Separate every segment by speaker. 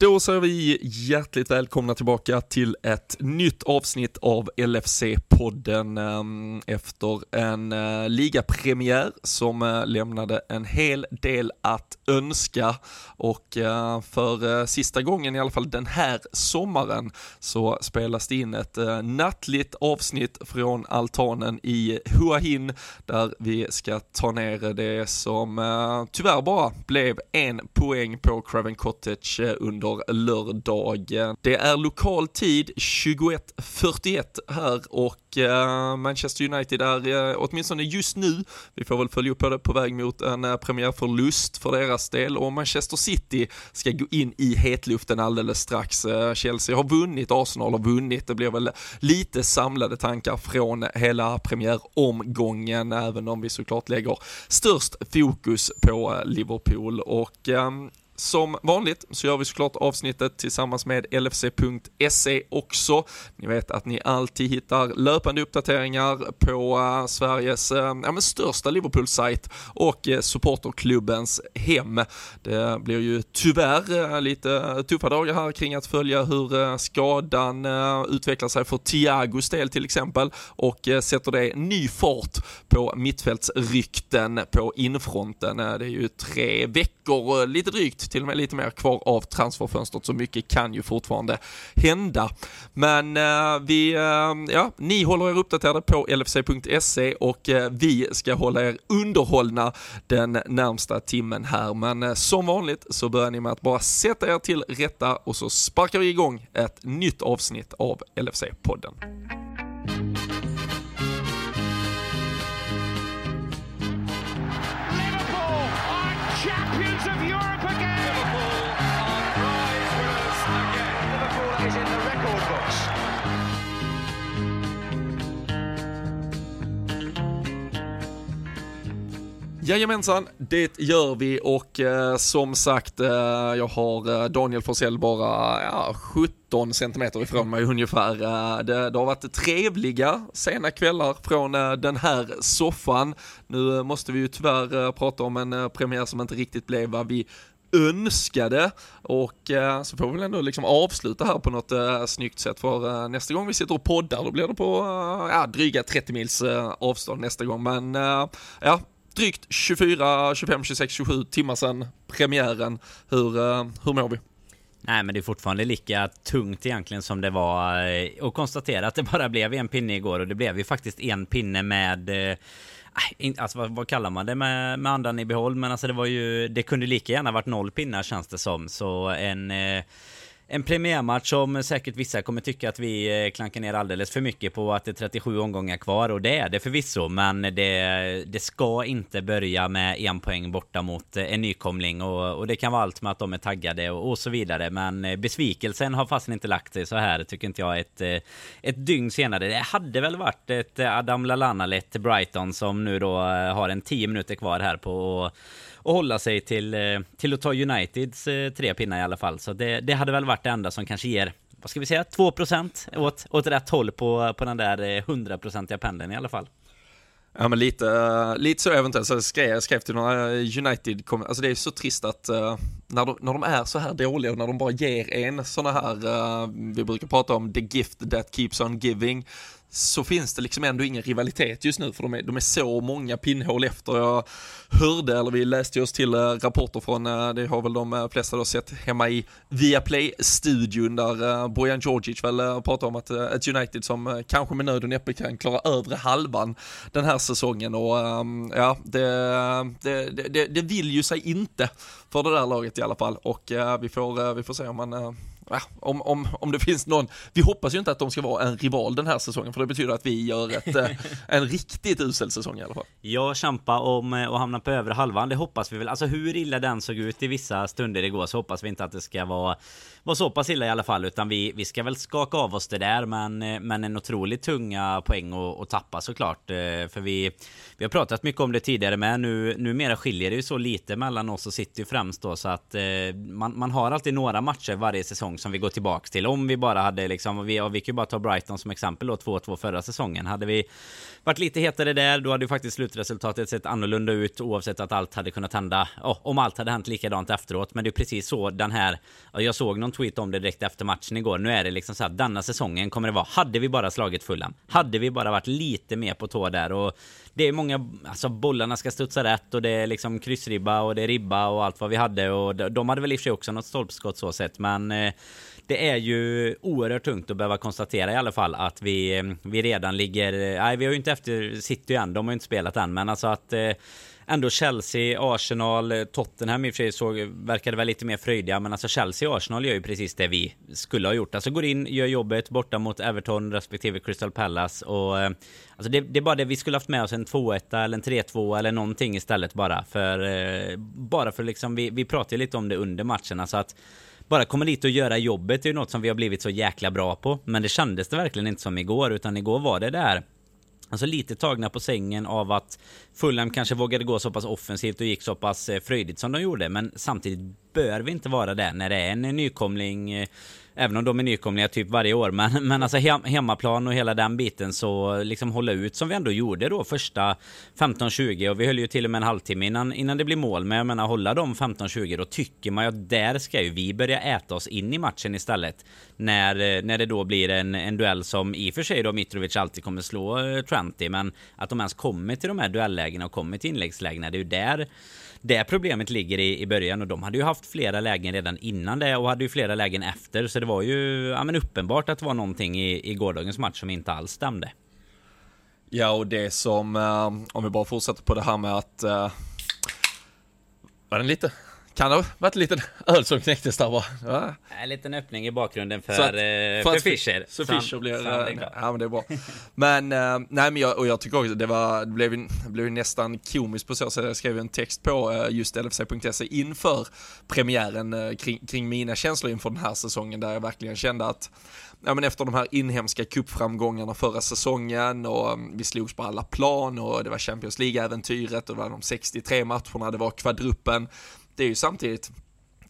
Speaker 1: Då säger vi hjärtligt välkomna tillbaka till ett nytt avsnitt av LFC-podden ehm, efter en eh, ligapremiär som eh, lämnade en hel del att önska. Och eh, för sista gången i alla fall den här sommaren så spelas det in ett nattligt avsnitt från altanen i Hua Hin där vi ska ta ner det som tyvärr bara blev en poäng på Craven Cottage under under lördagen. Det är lokal tid 21.41 här och eh, Manchester United är eh, åtminstone just nu, vi får väl följa upp på det, på väg mot en eh, premiärförlust för deras del och Manchester City ska gå in i hetluften alldeles strax. Eh, Chelsea har vunnit, Arsenal har vunnit, det blir väl lite samlade tankar från hela premiäromgången, även om vi såklart lägger störst fokus på eh, Liverpool och eh, som vanligt så gör vi såklart avsnittet tillsammans med LFC.se också. Ni vet att ni alltid hittar löpande uppdateringar på eh, Sveriges eh, ja, men största Liverpool-sajt och eh, supporterklubbens hem. Det blir ju tyvärr lite tuffa dagar här kring att följa hur skadan utvecklar sig för Thiagos del till exempel och sätter det ny fart på mittfältsrykten på infronten. Det är ju tre veckor Eh, lite drygt till och med lite mer kvar av transferfönstret så mycket kan ju fortfarande hända. Men eh, vi, eh, ja, ni håller er uppdaterade på lfc.se och eh, vi ska hålla er underhållna den närmsta timmen här. Men eh, som vanligt så börjar ni med att bara sätta er till rätta och så sparkar vi igång ett nytt avsnitt av LFC-podden. champions of Europe again. Jajamensan, det gör vi och eh, som sagt, eh, jag har eh, Daniel Forsell bara ja, 17 centimeter ifrån mig ungefär. Eh, det, det, har varit trevliga sena kvällar från eh, den här soffan. Nu måste vi ju tyvärr eh, prata om en eh, premiär som inte riktigt blev vad vi önskade och eh, så får vi väl ändå liksom avsluta här på något eh, snyggt sätt för eh, nästa gång vi sitter och poddar då blir det på eh, dryga 30 mils eh, avstånd nästa gång men eh, ja drygt 24, 25, 26, 27 timmar sedan premiären. Hur, eh, hur mår vi?
Speaker 2: Nej men det är fortfarande lika tungt egentligen som det var eh, att konstatera att det bara blev en pinne igår och det blev ju faktiskt en pinne med eh, Alltså vad, vad, kallar man det med, med andan i behåll? Men alltså det var ju Det kunde lika gärna varit noll pinnar känns det som Så en eh, en premiärmatch som säkert vissa kommer tycka att vi eh, klankar ner alldeles för mycket på att det är 37 omgångar kvar och det är det förvisso men det, det ska inte börja med en poäng borta mot eh, en nykomling och, och det kan vara allt med att de är taggade och, och så vidare men eh, besvikelsen har fast inte lagt sig så här tycker inte jag ett, ett dygn senare. Det hade väl varit ett Adam Lallana lett Brighton som nu då har en 10 minuter kvar här på och hålla sig till, eh, till att ta Uniteds eh, tre pinnar i alla fall. Så det, det hade väl varit det enda som kanske ger vad ska vi säga, 2% åt, åt rätt håll på, på den där eh, 100-procentiga pendeln i alla fall.
Speaker 1: Ja men lite, lite så eventuellt, så skrev, jag skrev till några United, alltså det är så trist att uh, när, de, när de är så här dåliga och när de bara ger en sådana här, uh, vi brukar prata om the gift that keeps on giving, så finns det liksom ändå ingen rivalitet just nu för de är, de är så många pinnhål efter. Jag hörde, eller vi läste oss till eh, rapporter från, eh, det har väl de eh, flesta då sett hemma i Viaplay-studion där Bojan Djordjic väl pratar om att ett United som kanske med nöd och näppe kan klara övre halvan den här säsongen och ehm, ja, det, det, det, det vill ju sig inte för det där laget i alla fall och vi, får, vi får se om man ja, om, om, om det finns någon, vi hoppas ju inte att de ska vara en rival den här säsongen för det betyder att vi gör ett, eh, en riktigt usel säsong i alla fall.
Speaker 2: Jag kämpar om att hamna på övre halvan, det hoppas vi väl. Alltså hur illa den såg ut i vissa stunder igår så hoppas vi inte att det ska vara, var så pass illa i alla fall utan vi, vi ska väl skaka av oss det där men, eh, men en otroligt tunga poäng att tappa såklart. Eh, för vi, vi har pratat mycket om det tidigare med nu, numera skiljer det ju så lite mellan oss och City främst då så att eh, man, man har alltid några matcher varje säsong som vi går tillbaka till. Om vi bara hade liksom, vi, vi kan ju bara ta Brighton som exempel då, 2-2 förra säsongen. Hade vi varit lite hetare där, då hade ju faktiskt slutresultatet sett annorlunda ut oavsett att allt hade kunnat hända. Oh, om allt hade hänt likadant efteråt. Men det är precis så den här, jag såg någon tweet om det direkt efter matchen igår. Nu är det liksom så att denna säsongen kommer det vara, hade vi bara slagit Fulham, hade vi bara varit lite mer på tå där och det är många, alltså bollarna ska studsa rätt och det är liksom kryssribba och det är ribba och allt vad vi hade och de hade väl i och för sig också något stolpskott så sett men eh, det är ju oerhört tungt att behöva konstatera i alla fall att vi, eh, vi redan ligger... Eh, nej, vi har ju inte efter City än. De har ju inte spelat än, men alltså att eh, ändå Chelsea, Arsenal, eh, Tottenham i och för sig såg, verkade väl lite mer fröjdiga. Men alltså Chelsea och Arsenal gör ju precis det vi skulle ha gjort. Alltså går in, gör jobbet borta mot Everton respektive Crystal Palace. Och, eh, alltså det, det är bara det vi skulle haft med oss en 2-1 eller en 3-2 eller någonting istället bara. För, eh, bara för liksom, vi, vi pratade lite om det under matchen. Alltså att bara komma dit och göra jobbet är ju något som vi har blivit så jäkla bra på. Men det kändes det verkligen inte som igår, utan igår var det där Alltså lite tagna på sängen av att Fulham kanske vågade gå så pass offensivt och gick så pass eh, fröjdigt som de gjorde. Men samtidigt bör vi inte vara där när det är en nykomling eh, Även om de är nykomlingar typ varje år. Men, men alltså hem, hemmaplan och hela den biten så liksom hålla ut som vi ändå gjorde då första 15-20 och vi höll ju till och med en halvtimme innan, innan det blir mål. Men jag menar hålla de 15-20 då tycker man ju att där ska ju vi börja äta oss in i matchen istället. När, när det då blir en, en duell som i och för sig då Mitrovic alltid kommer slå eh, uh, Trenty. Men att de ens kommer till de här duellägena och kommer till inläggslägena. Det är ju där det problemet ligger i, i början och de hade ju haft flera lägen redan innan det och hade ju flera lägen efter så det var ju ja, men uppenbart att det var någonting i, i gårdagens match som inte alls stämde.
Speaker 1: Ja och det som, eh, om vi bara fortsätter på det här med att eh, var den lite kan det ha varit en liten öl som knäcktes där bara.
Speaker 2: Ja. En liten öppning i bakgrunden för, att, för, för Fischer.
Speaker 1: Så, så Fischer blir, så ja men det är bra. Men, äh, nej men jag, och jag tycker också det var, det blev, det blev nästan komiskt på så sätt. Jag skrev en text på just LFC.se inför premiären kring, kring mina känslor inför den här säsongen där jag verkligen kände att ja, men efter de här inhemska kuppframgångarna förra säsongen och um, vi slogs på alla plan och det var Champions League-äventyret och det var de 63 matcherna, det var kvadruppen det är ju samtidigt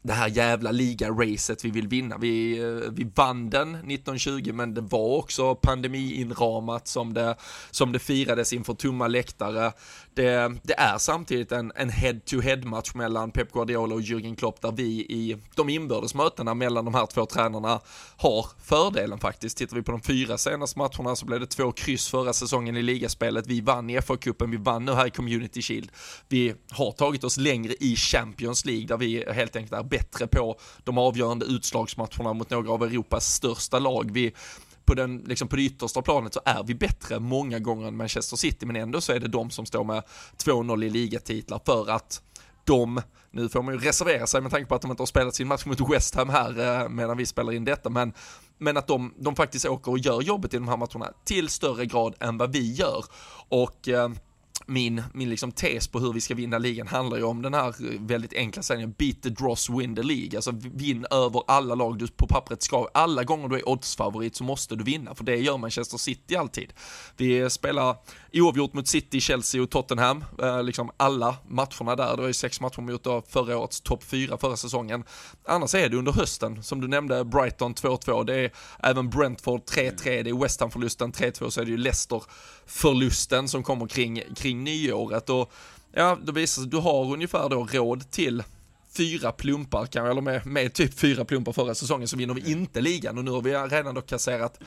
Speaker 1: det här jävla liga-racet vi vill vinna. Vi, eh, vi vann den 1920 men det var också pandemiinramat som det, som det firades inför tomma läktare. Det, det är samtidigt en, en head-to-head match mellan Pep Guardiola och Jürgen Klopp där vi i de inbördes mötena mellan de här två tränarna har fördelen faktiskt. Tittar vi på de fyra senaste matcherna så blev det två kryss förra säsongen i ligaspelet. Vi vann i FA-cupen, vi vann nu här i Community Shield. Vi har tagit oss längre i Champions League där vi helt enkelt är bättre på de avgörande utslagsmatcherna mot några av Europas största lag. Vi på, den, liksom på det yttersta planet så är vi bättre många gånger än Manchester City, men ändå så är det de som står med 2-0 i ligatitlar för att de, nu får man ju reservera sig med tanke på att de inte har spelat sin match mot West Ham här eh, medan vi spelar in detta, men, men att de, de faktiskt åker och gör jobbet i de här matcherna till större grad än vad vi gör. Och eh, min, min liksom tes på hur vi ska vinna ligan handlar ju om den här eh, väldigt enkla sägningen beat the dross, win the League. Alltså vinn över alla lag du på pappret ska, alla gånger du är oddsfavorit så måste du vinna, för det gör Manchester City alltid. Vi spelar oavgjort mot City, Chelsea och Tottenham, eh, liksom alla matcherna där, det var ju sex matcher mot förra årets topp fyra förra säsongen. Annars är det under hösten, som du nämnde, Brighton 2-2, det är även Brentford 3-3, det är West Ham-förlusten 3-2, så är det ju Leicester förlusten som kommer kring, kring nyåret och ja, då visar sig du har ungefär då råd till fyra plumpar, kan eller med, med typ fyra plumpar förra säsongen så vinner vi inte ligan och nu har vi redan då kasserat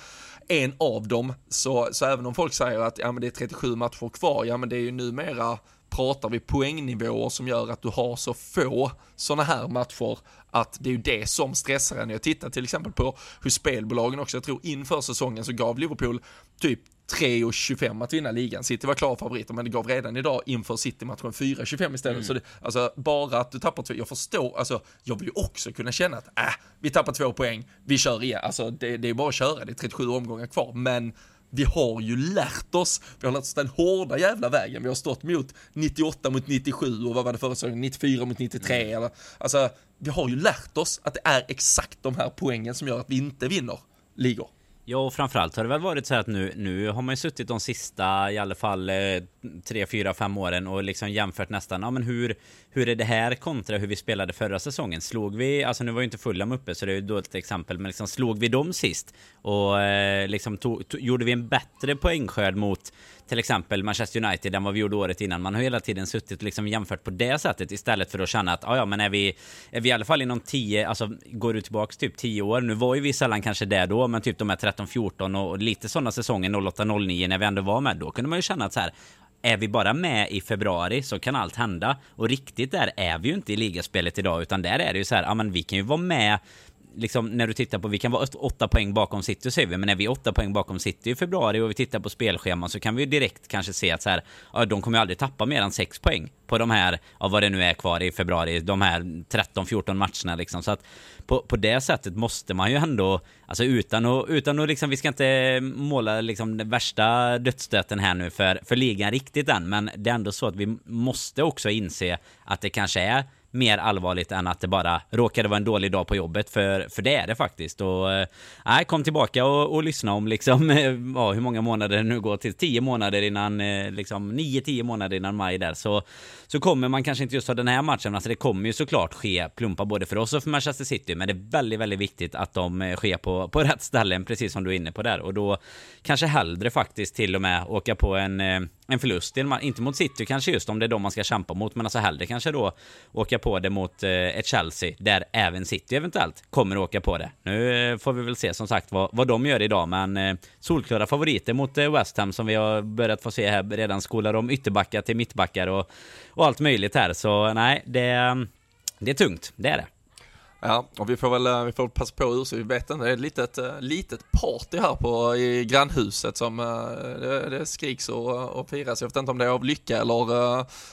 Speaker 1: en av dem. Så, så även om folk säger att ja, men det är 37 matcher kvar, ja men det är ju numera pratar vi poängnivåer som gör att du har så få sådana här matcher att det är ju det som stressar en. Jag tittar till exempel på hur spelbolagen också, jag tror inför säsongen så gav Liverpool typ 3,25 att vinna ligan. City var klara favoriter, men det gav redan idag inför City-matchen 4,25 istället. Mm. Så det, alltså, bara att du tappar två, jag förstår, alltså, jag vill ju också kunna känna att, äh, vi tappar två poäng, vi kör igen. Alltså, det, det är bara att köra, det är 37 omgångar kvar, men vi har ju lärt oss, vi har lärt oss den hårda jävla vägen, vi har stått mot 98 mot 97 och vad var det förra säsongen, 94 mot 93 mm. eller, alltså, vi har ju lärt oss att det är exakt de här poängen som gör att vi inte vinner ligor.
Speaker 2: Ja, och framförallt har det väl varit så här att nu, nu har man ju suttit de sista i alla fall eh, tre, fyra, fem åren och liksom jämfört nästan, ja men hur, hur är det här kontra hur vi spelade förra säsongen? Slog vi, alltså nu var ju inte Fulham uppe så det är ju då ett exempel, men liksom slog vi dem sist? Och eh, liksom tog, tog, gjorde vi en bättre poängskörd mot till exempel Manchester United än vad vi gjorde året innan. Man har hela tiden suttit liksom jämfört på det sättet istället för att känna att ah, ja, men är vi, är vi i alla fall inom 10, alltså går du tillbaks typ 10 år, nu var ju vi sällan kanske där då, men typ de här 13-14 och, och lite sådana säsonger 08-09 när vi ändå var med, då kunde man ju känna att så här, är vi bara med i februari så kan allt hända. Och riktigt där är vi ju inte i ligaspelet idag, utan där är det ju så här, ja men vi kan ju vara med liksom när du tittar på, vi kan vara åtta poäng bakom City säger vi, men när vi är åtta poäng bakom City i februari och vi tittar på spelscheman så kan vi ju direkt kanske se att så här, ja, de kommer ju aldrig tappa mer än sex poäng på de här, av vad det nu är kvar i februari, de här 13-14 matcherna liksom. Så att på, på det sättet måste man ju ändå, alltså utan att, utan att liksom, vi ska inte måla liksom den värsta dödsstöten här nu för, för ligan riktigt än, men det är ändå så att vi måste också inse att det kanske är mer allvarligt än att det bara råkade vara en dålig dag på jobbet, för, för det är det faktiskt. Och eh, nej, kom tillbaka och, och lyssna om liksom, eh, ja, hur många månader det nu går till, tio månader innan, eh, liksom nio, tio månader innan maj där, så, så kommer man kanske inte just ha den här matchen, alltså det kommer ju såklart ske plumpar både för oss och för Manchester City, men det är väldigt, väldigt viktigt att de sker på, på rätt ställen, precis som du är inne på där, och då kanske hellre faktiskt till och med åka på en en förlust. Inte mot City kanske just om det är de man ska kämpa mot, men alltså hellre kanske då åka på det mot eh, ett Chelsea, där även City eventuellt kommer åka på det. Nu eh, får vi väl se som sagt vad, vad de gör idag, men eh, solklara favoriter mot West Ham som vi har börjat få se här, redan skolar om ytterbackar till mittbackar och, och allt möjligt här, så nej, det, det är tungt, det är det.
Speaker 1: Ja, och vi får väl eh, vi får passa på ur så vi vet inte, det är ett litet, eh, litet party här på, i grannhuset som eh, det, det skriks och, och firas. Jag vet inte om det är av lycka eller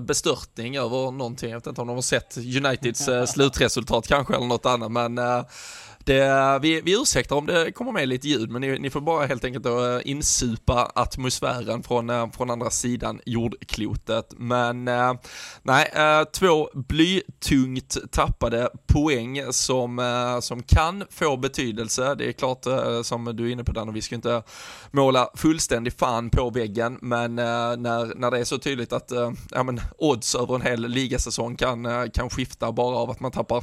Speaker 1: bestörtning över någonting. Jag vet inte om de har sett Uniteds slutresultat kanske eller något annat, men det, vi, vi ursäktar om det kommer med lite ljud, men ni, ni får bara helt enkelt då eh, insupa atmosfären från, eh, från andra sidan jordklotet. Men eh, nej, två blytungt tappade poäng som, som kan få betydelse. Det är klart, som du är inne på Dan, och vi ska inte måla fullständig fan på väggen, men när, när det är så tydligt att ja, men, odds över en hel ligasäsong kan, kan skifta bara av att man tappar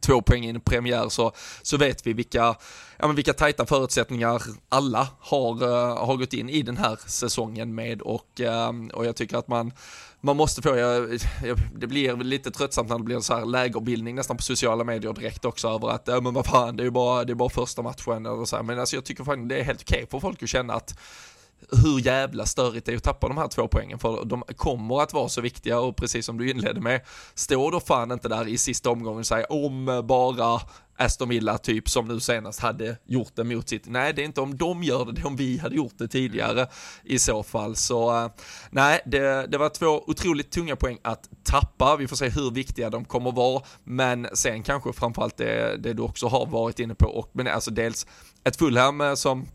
Speaker 1: två poäng i en premiär så, så vet vi vilka, ja, men vilka tajta förutsättningar alla har, uh, har gått in i den här säsongen med och, uh, och jag tycker att man, man måste få, jag, jag, det blir lite tröttsamt när det blir så här lägerbildning nästan på sociala medier direkt också över att, ja men vad fan, det är ju bara, det är bara första matchen eller så här. men alltså jag tycker fan det är helt okej okay för folk att känna att hur jävla störigt det är att tappa de här två poängen för de kommer att vara så viktiga och precis som du inledde med, står då fan inte där i sista omgången och säger om bara Aston Villa typ som nu senast hade gjort det mot sitt. Nej, det är inte om de gör det, det är om vi hade gjort det tidigare i så fall. Så eh, nej, det, det var två otroligt tunga poäng att tappa. Vi får se hur viktiga de kommer vara, men sen kanske framförallt det, det du också har varit inne på och men alltså dels ett Fulham eh, som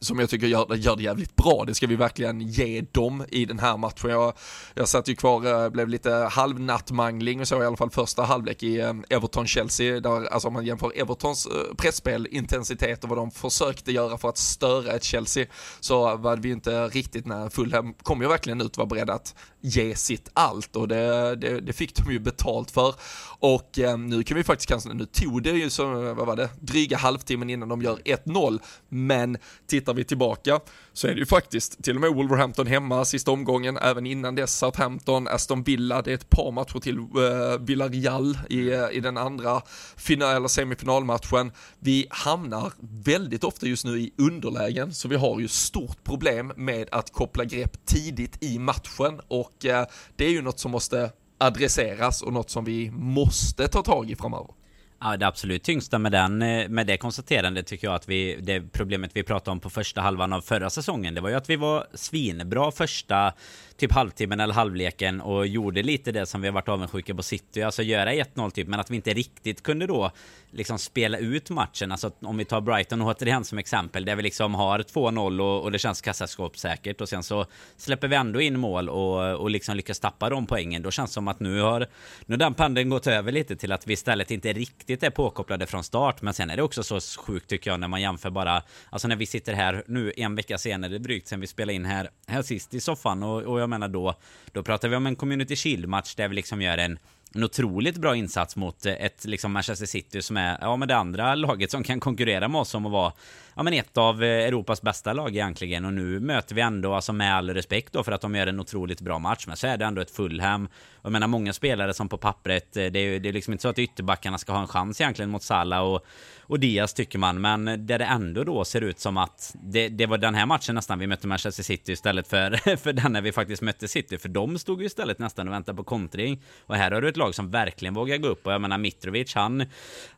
Speaker 1: som jag tycker gör, gör det jävligt bra. Det ska vi verkligen ge dem i den här matchen. Jag, jag satt ju kvar, eh, blev lite halvnattmangling och så i alla fall första halvlek i eh, Everton-Chelsea. Där, alltså om man jämför Evertons eh, pressspel, intensitet och vad de försökte göra för att störa ett Chelsea så var vi inte riktigt när Fulham kom ju verkligen ut och var beredda att ge sitt allt och det, det, det fick de ju betalt för. Och eh, nu kan vi faktiskt kanske, nu tog det ju så, vad var det, dryga halvtimmen innan de gör 1-0, men titta tittar vi tillbaka så är det ju faktiskt till och med Wolverhampton hemma sista omgången, även innan dess Southampton, Aston Villa, det är ett par matcher till uh, Villarreal i, eh, i den andra final, eller semifinalmatchen. Vi hamnar väldigt ofta just nu i underlägen, så vi har ju stort problem med att koppla grepp tidigt i matchen och uh, det är ju något som måste adresseras och något som vi måste ta tag i framöver.
Speaker 2: Ja, det absolut tyngsta med, den, eh, med det konstaterandet tycker jag att vi, det problemet vi pratade om på första halvan av förra säsongen, det var ju att vi var svinbra första typ halvtimmen eller halvleken och gjorde lite det som vi har varit avundsjuka på City, alltså göra 1-0 typ, men att vi inte riktigt kunde då liksom spela ut matchen. Alltså om vi tar Brighton återigen som exempel, där vi liksom har 2-0 och, och, det känns kassaskåpssäkert och sen så släpper vi ändå in mål och, och liksom lyckas tappa de poängen. Då känns det som att nu har, nu har den pendeln gått över lite till att vi istället inte riktigt riktigt är påkopplade från start. Men sen är det också så sjukt tycker jag när man jämför bara, alltså när vi sitter här nu en vecka senare drygt sen vi spelade in här, här sist i soffan och, och jag menar då, då pratar vi om en Community Shield-match där vi liksom gör en en otroligt bra insats mot ett liksom Manchester City som är ja, men det andra laget som kan konkurrera med oss om att vara ja, men ett av eh, Europas bästa lag egentligen. Och nu möter vi ändå, alltså med all respekt då, för att de gör en otroligt bra match. Men så är det ändå ett Fulham. Jag menar många spelare som på pappret, eh, det är, det är liksom inte så att ytterbackarna ska ha en chans egentligen mot Salah och och Diaz tycker man. Men där det ändå då ser ut som att det, det var den här matchen nästan vi mötte Manchester City istället för, för den när vi faktiskt mötte City. För de stod ju istället nästan och väntade på kontring. Och här har du ett lag som verkligen vågar gå upp. Och jag menar Mitrovic, han,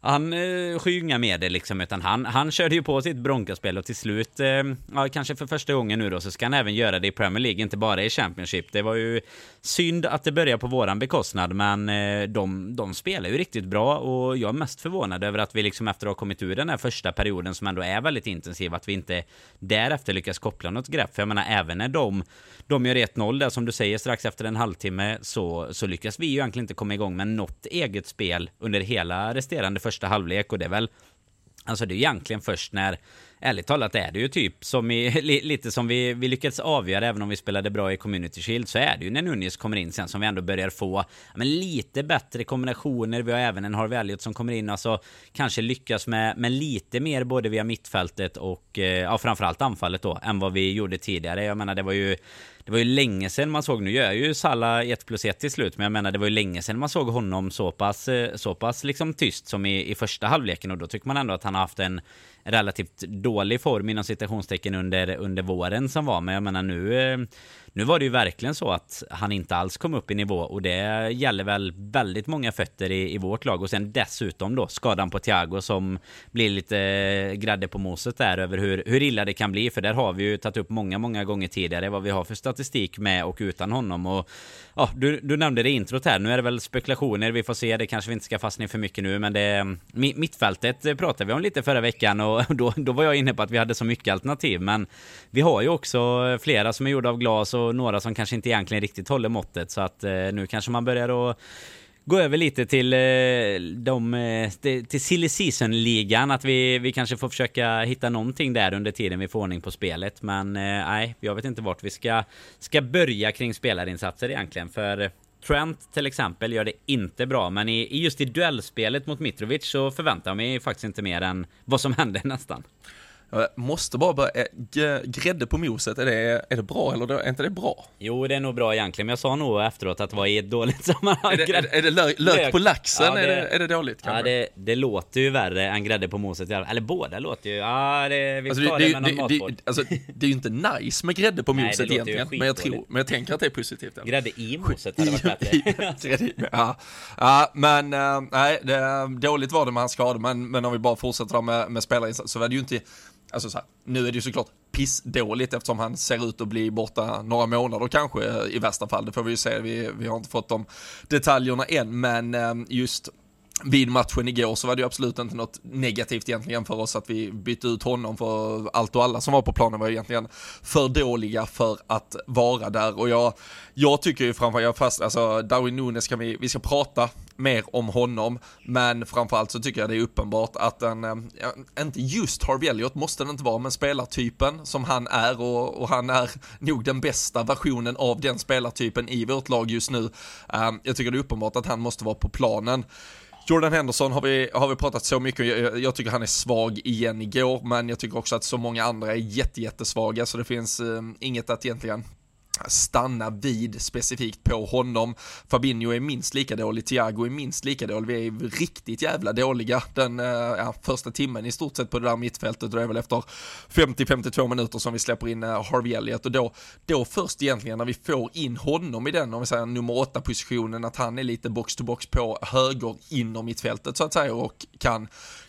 Speaker 2: han eh, skyr inga medel liksom. Utan han, han körde ju på sitt bronkaspel och till slut, eh, ja, kanske för första gången nu då, så ska han även göra det i Premier League, inte bara i Championship. Det var ju synd att det började på våran bekostnad, men eh, de, de spelar ju riktigt bra och jag är mest förvånad över att vi liksom efter att ha kommit ur den här första perioden som ändå är väldigt intensiv, att vi inte därefter lyckas koppla något grepp. För jag menar, även när de, de gör 1-0 där som du säger strax efter en halvtimme så, så lyckas vi ju egentligen inte komma igång med något eget spel under hela resterande första halvlek och det är väl Alltså det är egentligen först när ärligt talat är det ju typ som i, lite som vi, vi lyckats avgöra även om vi spelade bra i Community Shield så är det ju när Nunez kommer in sen som vi ändå börjar få men lite bättre kombinationer. Vi har även en Harvey Elliot som kommer in alltså kanske lyckas med, med lite mer både via mittfältet och eh, ja, framförallt anfallet då än vad vi gjorde tidigare. Jag menar det var ju det var ju länge sedan man såg, nu gör ju Salla 1 plus 1 till slut, men jag menar det var ju länge sedan man såg honom så pass, eh, så pass liksom tyst som i, i första halvleken och då tycker man ändå att han har haft en relativt dålig form inom citationstecken under, under våren som var. Men jag menar nu, eh, nu var det ju verkligen så att han inte alls kom upp i nivå och det gäller väl väldigt många fötter i, i vårt lag och sen dessutom då skadan på Thiago som blir lite eh, grädde på moset där över hur, hur illa det kan bli för där har vi ju tagit upp många, många gånger tidigare vad vi har för statistik med och utan honom och ja, du, du nämnde det i introt här. Nu är det väl spekulationer. Vi får se. Det kanske vi inte ska fastna i för mycket nu, men det mm, mittfältet pratade vi om lite förra veckan och då, då var jag inne på att vi hade så mycket alternativ. Men vi har ju också flera som är gjorda av glas och några som kanske inte egentligen riktigt håller måttet. Så att eh, nu kanske man börjar att gå över lite till eh, de, eh, till silly season-ligan. Att vi, vi kanske får försöka hitta någonting där under tiden vi får ordning på spelet. Men eh, nej, jag vet inte vart vi ska, ska börja kring spelarinsatser egentligen. För Trent till exempel gör det inte bra, men i, just i duellspelet mot Mitrovic så förväntar jag mig faktiskt inte mer än vad som hände nästan.
Speaker 1: Jag måste bara börja, grädde på moset, är det, är det bra eller är inte det bra?
Speaker 2: Jo, det är nog bra egentligen, men jag sa nog efteråt att det var i ett dåligt sammanhang.
Speaker 1: Är det, är, är det lök, lök, på laxen? Ja, det, är, det, är det dåligt
Speaker 2: kanske? Ja, det, det låter ju värre än grädde på moset. Eller båda låter ju, ja, det, vi alltså,
Speaker 1: tar det, det, det, det, alltså, det är ju inte nice med grädde på moset Nej, egentligen, men jag, tror, men jag tänker att det är positivt.
Speaker 2: Grädde i moset hade varit bättre.
Speaker 1: ja. ja, men uh, nej, dåligt var det med hans skador, men, men om vi bara fortsätter med, med spelarinsats så var det ju inte Alltså så här, nu är det ju såklart pissdåligt eftersom han ser ut att bli borta några månader kanske eh, i värsta fall. Det får vi ju se, vi, vi har inte fått de detaljerna än, men eh, just vid matchen igår så var det ju absolut inte något negativt egentligen för oss att vi bytte ut honom för allt och alla som var på planen var egentligen för dåliga för att vara där och jag, jag tycker ju framför jag fast, alltså Darwin Nunes kan vi, vi ska prata mer om honom, men framförallt så tycker jag det är uppenbart att en, eh, ja, inte just Harvey Elliot måste det inte vara, men spelartypen som han är och, och han är nog den bästa versionen av den spelartypen i vårt lag just nu. Eh, jag tycker det är uppenbart att han måste vara på planen. Jordan Henderson har vi, har vi pratat så mycket jag, jag tycker han är svag igen igår, men jag tycker också att så många andra är jättejättesvaga, så det finns eh, inget att egentligen stanna vid specifikt på honom. Fabinho är minst lika dålig, Thiago är minst lika dålig, vi är riktigt jävla dåliga den eh, ja, första timmen i stort sett på det där mittfältet och det är väl efter 50-52 minuter som vi släpper in eh, Harvey Elliott och då, då först egentligen när vi får in honom i den, om vi säger nummer åtta positionen, att han är lite box to box på höger inom mittfältet så att säga och kan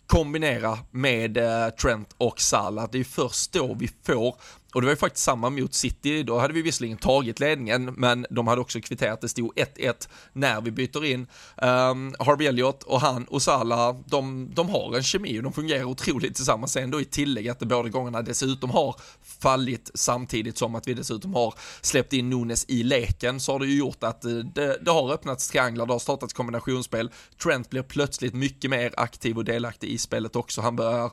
Speaker 1: kombinera med eh, Trent och Salah. Det är först då vi får och det var ju faktiskt samma mot City, då hade vi visserligen tagit ledningen, men de hade också kvitterat, det stod 1-1 när vi byter in. Um, Harvey Elliott och han och Salah, de, de har en kemi och de fungerar otroligt tillsammans. Sen då i tillägg att det båda gångerna dessutom har fallit samtidigt som att vi dessutom har släppt in Nunes i leken så har det ju gjort att eh, det, det har öppnats trianglar, det har startats kombinationsspel. Trent blir plötsligt mycket mer aktiv och delaktig i spelet också. Han börjar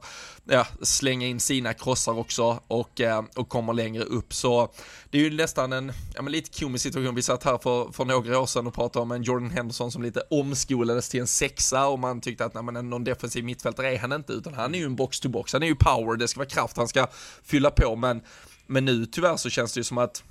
Speaker 1: ja, slänga in sina krossar också och, eh, och kommer längre upp. Så det är ju nästan en ja, men lite komisk situation. Vi satt här för, för några år sedan och pratade om en Jordan Henderson som lite omskolades till en sexa och man tyckte att nej, men någon defensiv mittfältare är han inte utan han är ju en box-to-box. Han är ju power, det ska vara kraft, han ska fylla på men men nu tyvärr så känns det ju som att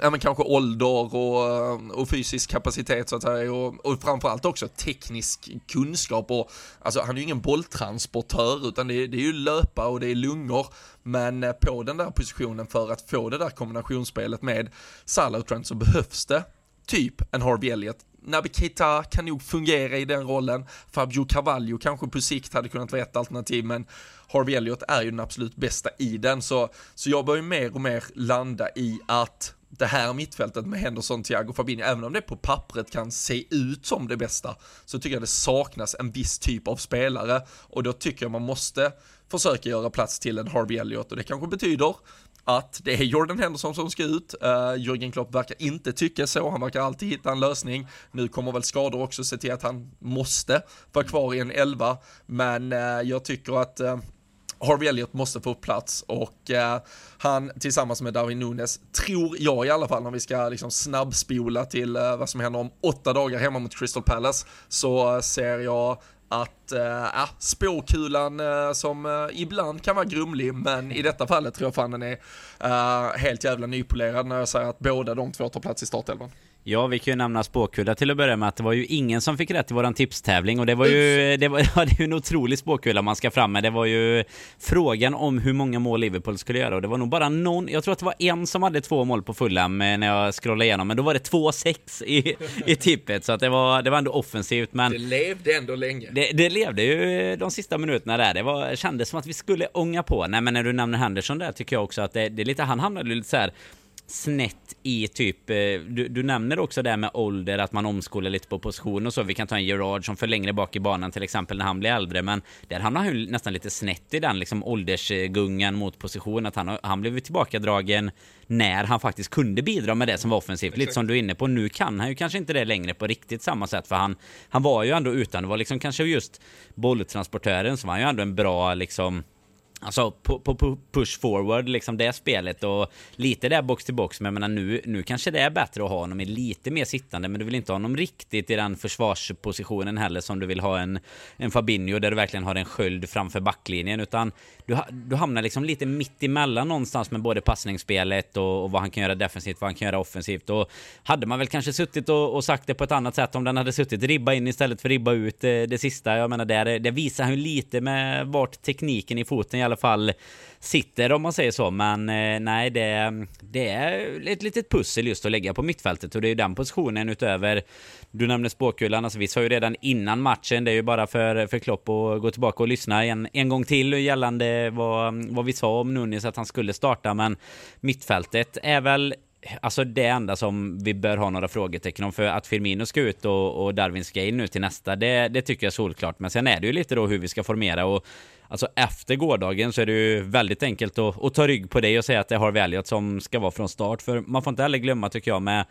Speaker 1: ja, men kanske ålder och, eh, och fysisk kapacitet så att säga och, och framförallt också teknisk kunskap och alltså han är ju ingen bolltransportör utan det är, det är ju löpa och det är lungor men eh, på den där positionen för att få det där kombinationsspelet med Salah och Trent så behövs det typ en Harvey Elliott Naby Keita kan nog fungera i den rollen. Fabio Carvalho kanske på sikt hade kunnat vara ett alternativ, men Harvey Elliott är ju den absolut bästa i den. Så, så jag börjar mer och mer landa i att det här mittfältet med Henderson, Thiago, Fabinho, även om det på pappret kan se ut som det bästa, så tycker jag det saknas en viss typ av spelare och då tycker jag man måste försöka göra plats till en Harvey Elliott och det kanske betyder att det är Jordan Henderson som ska ut. Uh, Jürgen Klopp verkar inte tycka så, han verkar alltid hitta en lösning. Nu kommer väl skador också se till att han måste vara kvar i en elva, men uh, jag tycker att uh, Harvey Elliott måste få plats och eh, han tillsammans med Darwin Nunes, tror jag i alla fall, när vi ska liksom snabbspola till eh, vad som händer om åtta dagar hemma mot Crystal Palace, så eh, ser jag att äh, spåkulan äh, som äh, ibland kan vara grumlig, men i detta fallet tror jag fan den är äh, helt jävla nypolerad när jag säger att båda de två tar plats i startelvan.
Speaker 2: Ja, vi kan ju nämna spåkula till att börja med att det var ju ingen som fick rätt i våran tipstävling och det var ju, det var, ja, det är en otrolig spåkula man ska fram med. Det var ju frågan om hur många mål Liverpool skulle göra och det var nog bara någon, jag tror att det var en som hade två mål på Fulham när jag scrollade igenom, men då var det 2-6 i, i tippet så att det var, det var ändå offensivt. Men
Speaker 1: det levde ändå länge.
Speaker 2: Det, det levde ju de sista minuterna där. Det var, kändes som att vi skulle ånga på. Nej, men när du nämner Henderson där tycker jag också att det, det är lite, han hamnade lite så här snett i typ, eh, du, du nämner också det med ålder, att man omskolar lite på position och så. Vi kan ta en Gerard som för längre bak i banan till exempel när han blir äldre, men där hamnar han ju nästan lite snett i den liksom åldersgungan mot position, att han, han blev tillbakadragen när han faktiskt kunde bidra med det som var offensivt. Lite som du är inne på, nu kan han ju kanske inte det längre på riktigt samma sätt, för han, han var ju ändå utan, det var liksom kanske just bolltransportören som var ju ändå en bra liksom Alltså på, på, push forward, liksom det spelet och lite där box till box. Men jag menar nu, nu kanske det är bättre att ha honom i lite mer sittande. Men du vill inte ha honom riktigt i den försvarspositionen heller som du vill ha en, en Fabinho där du verkligen har en sköld framför backlinjen. Utan du, du hamnar liksom lite mitt emellan någonstans med både passningsspelet och, och vad han kan göra defensivt, vad han kan göra offensivt. Och hade man väl kanske suttit och, och sagt det på ett annat sätt om den hade suttit ribba in istället för ribba ut det, det sista. Jag menar, där, det visar han ju lite med vart tekniken i foten alla fall sitter om man säger så. Men eh, nej, det, det är ett litet pussel just att lägga på mittfältet. Och det är ju den positionen utöver du nämnde spåkulan, alltså vi sa ju redan innan matchen, det är ju bara för, för Klopp att gå tillbaka och lyssna en, en gång till gällande vad, vad vi sa om Nunes att han skulle starta, men mittfältet är väl Alltså det enda som vi bör ha några frågetecken om för att Firmino ska ut och, och Darwin ska in nu till nästa, det, det tycker jag är solklart. Men sen är det ju lite då hur vi ska formera och Alltså efter gårdagen så är det ju väldigt enkelt att, att ta rygg på dig och säga att det har Elliot som ska vara från start. För man får inte heller glömma tycker jag med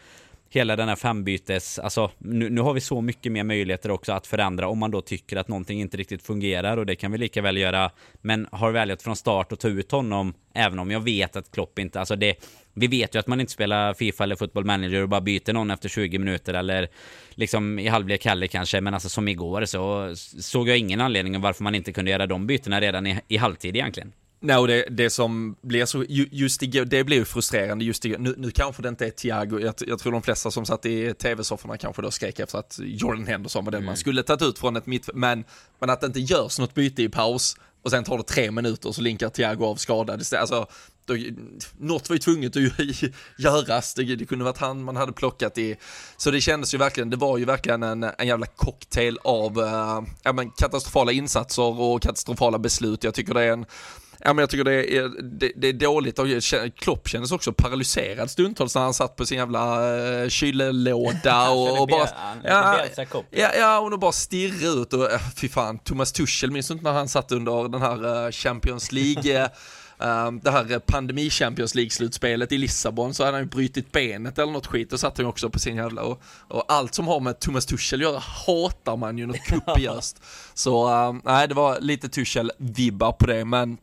Speaker 2: hela den här fembytes, alltså nu, nu, har vi så mycket mer möjligheter också att förändra om man då tycker att någonting inte riktigt fungerar och det kan vi lika väl göra. Men har väljat från start och ta ut honom, även om jag vet att Klopp inte, alltså det, vi vet ju att man inte spelar Fifa eller Football Manager och bara byter någon efter 20 minuter eller liksom i halvlek heller kanske, men alltså som igår så såg jag ingen anledning varför man inte kunde göra de bytena redan i, i halvtid egentligen.
Speaker 1: Nej, och det, det som blir så, just igår, det blir ju frustrerande just igår. Nu, nu kanske det inte är Thiago, jag, jag tror de flesta som satt i tv-sofforna kanske då skrek efter att Jordan Henderson var den mm. man skulle tagit ut från ett mitt, men, men att det inte görs något byte i paus och sen tar det tre minuter så linkar Thiago av skadad. Alltså, då, något var ju tvunget att göras, det, det kunde varit han man hade plockat i. Så det kändes ju verkligen, det var ju verkligen en, en jävla cocktail av äh, ja, men katastrofala insatser och katastrofala beslut. Jag tycker det är en Ja, men jag tycker det är, det, det är dåligt och Klopp kändes också paralyserad stundtals när han satt på sin jävla uh, kyllelåda och, och bara... Ja, ja, ja, och bara stirrade ut och uh, fy fan, Thomas Tuchel, minns du inte när han satt under den här Champions League det här pandemi Champions League-slutspelet i Lissabon så hade han ju brutit benet eller något skit och satt han ju också på sin jävla och, och, allt som har med Thomas Tuchel att göra hatar man ju något kopiöst. så um, nej, det var lite Tuchel-vibbar på det men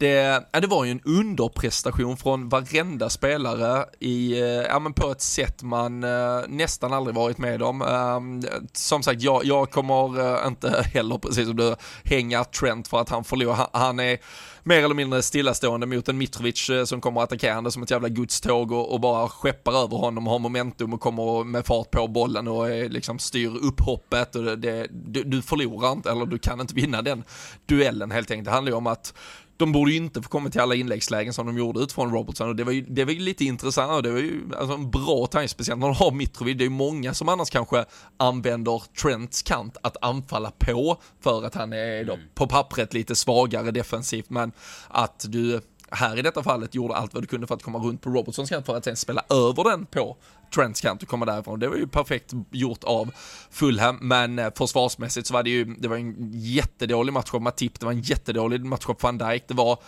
Speaker 1: det, ja, det var ju en underprestation från varenda spelare i, eh, ja, men på ett sätt man uh, nästan aldrig varit med om. Um, som sagt, jag, jag kommer uh, inte heller, precis som du, hänga Trent för att han förlorar. Han, han är mer eller mindre stillastående mot en Mitrovic eh, som kommer attackerande som ett jävla godståg och, och bara skeppar över honom, har momentum och kommer med fart på bollen och är, liksom styr upphoppet och det, det, du, du förlorar inte, eller du kan inte vinna den duellen helt enkelt. Det handlar ju om att de borde ju inte få komma till alla inläggslägen som de gjorde utifrån Robertson och det var ju, det var ju lite intressant och det var ju alltså en bra time, speciellt när de har Mitrovic. Det är ju många som annars kanske använder Trents kant att anfalla på för att han är då mm. på pappret lite svagare defensivt, men att du här i detta fallet gjorde allt vad du kunde för att komma runt på Robertsons kant för att sen spela över den på Trents kant och komma därifrån. Det var ju perfekt gjort av Fulham, men eh, försvarsmässigt så var det ju, det var en jättedålig match av Matip, det var en jättedålig match av van Dijk, det var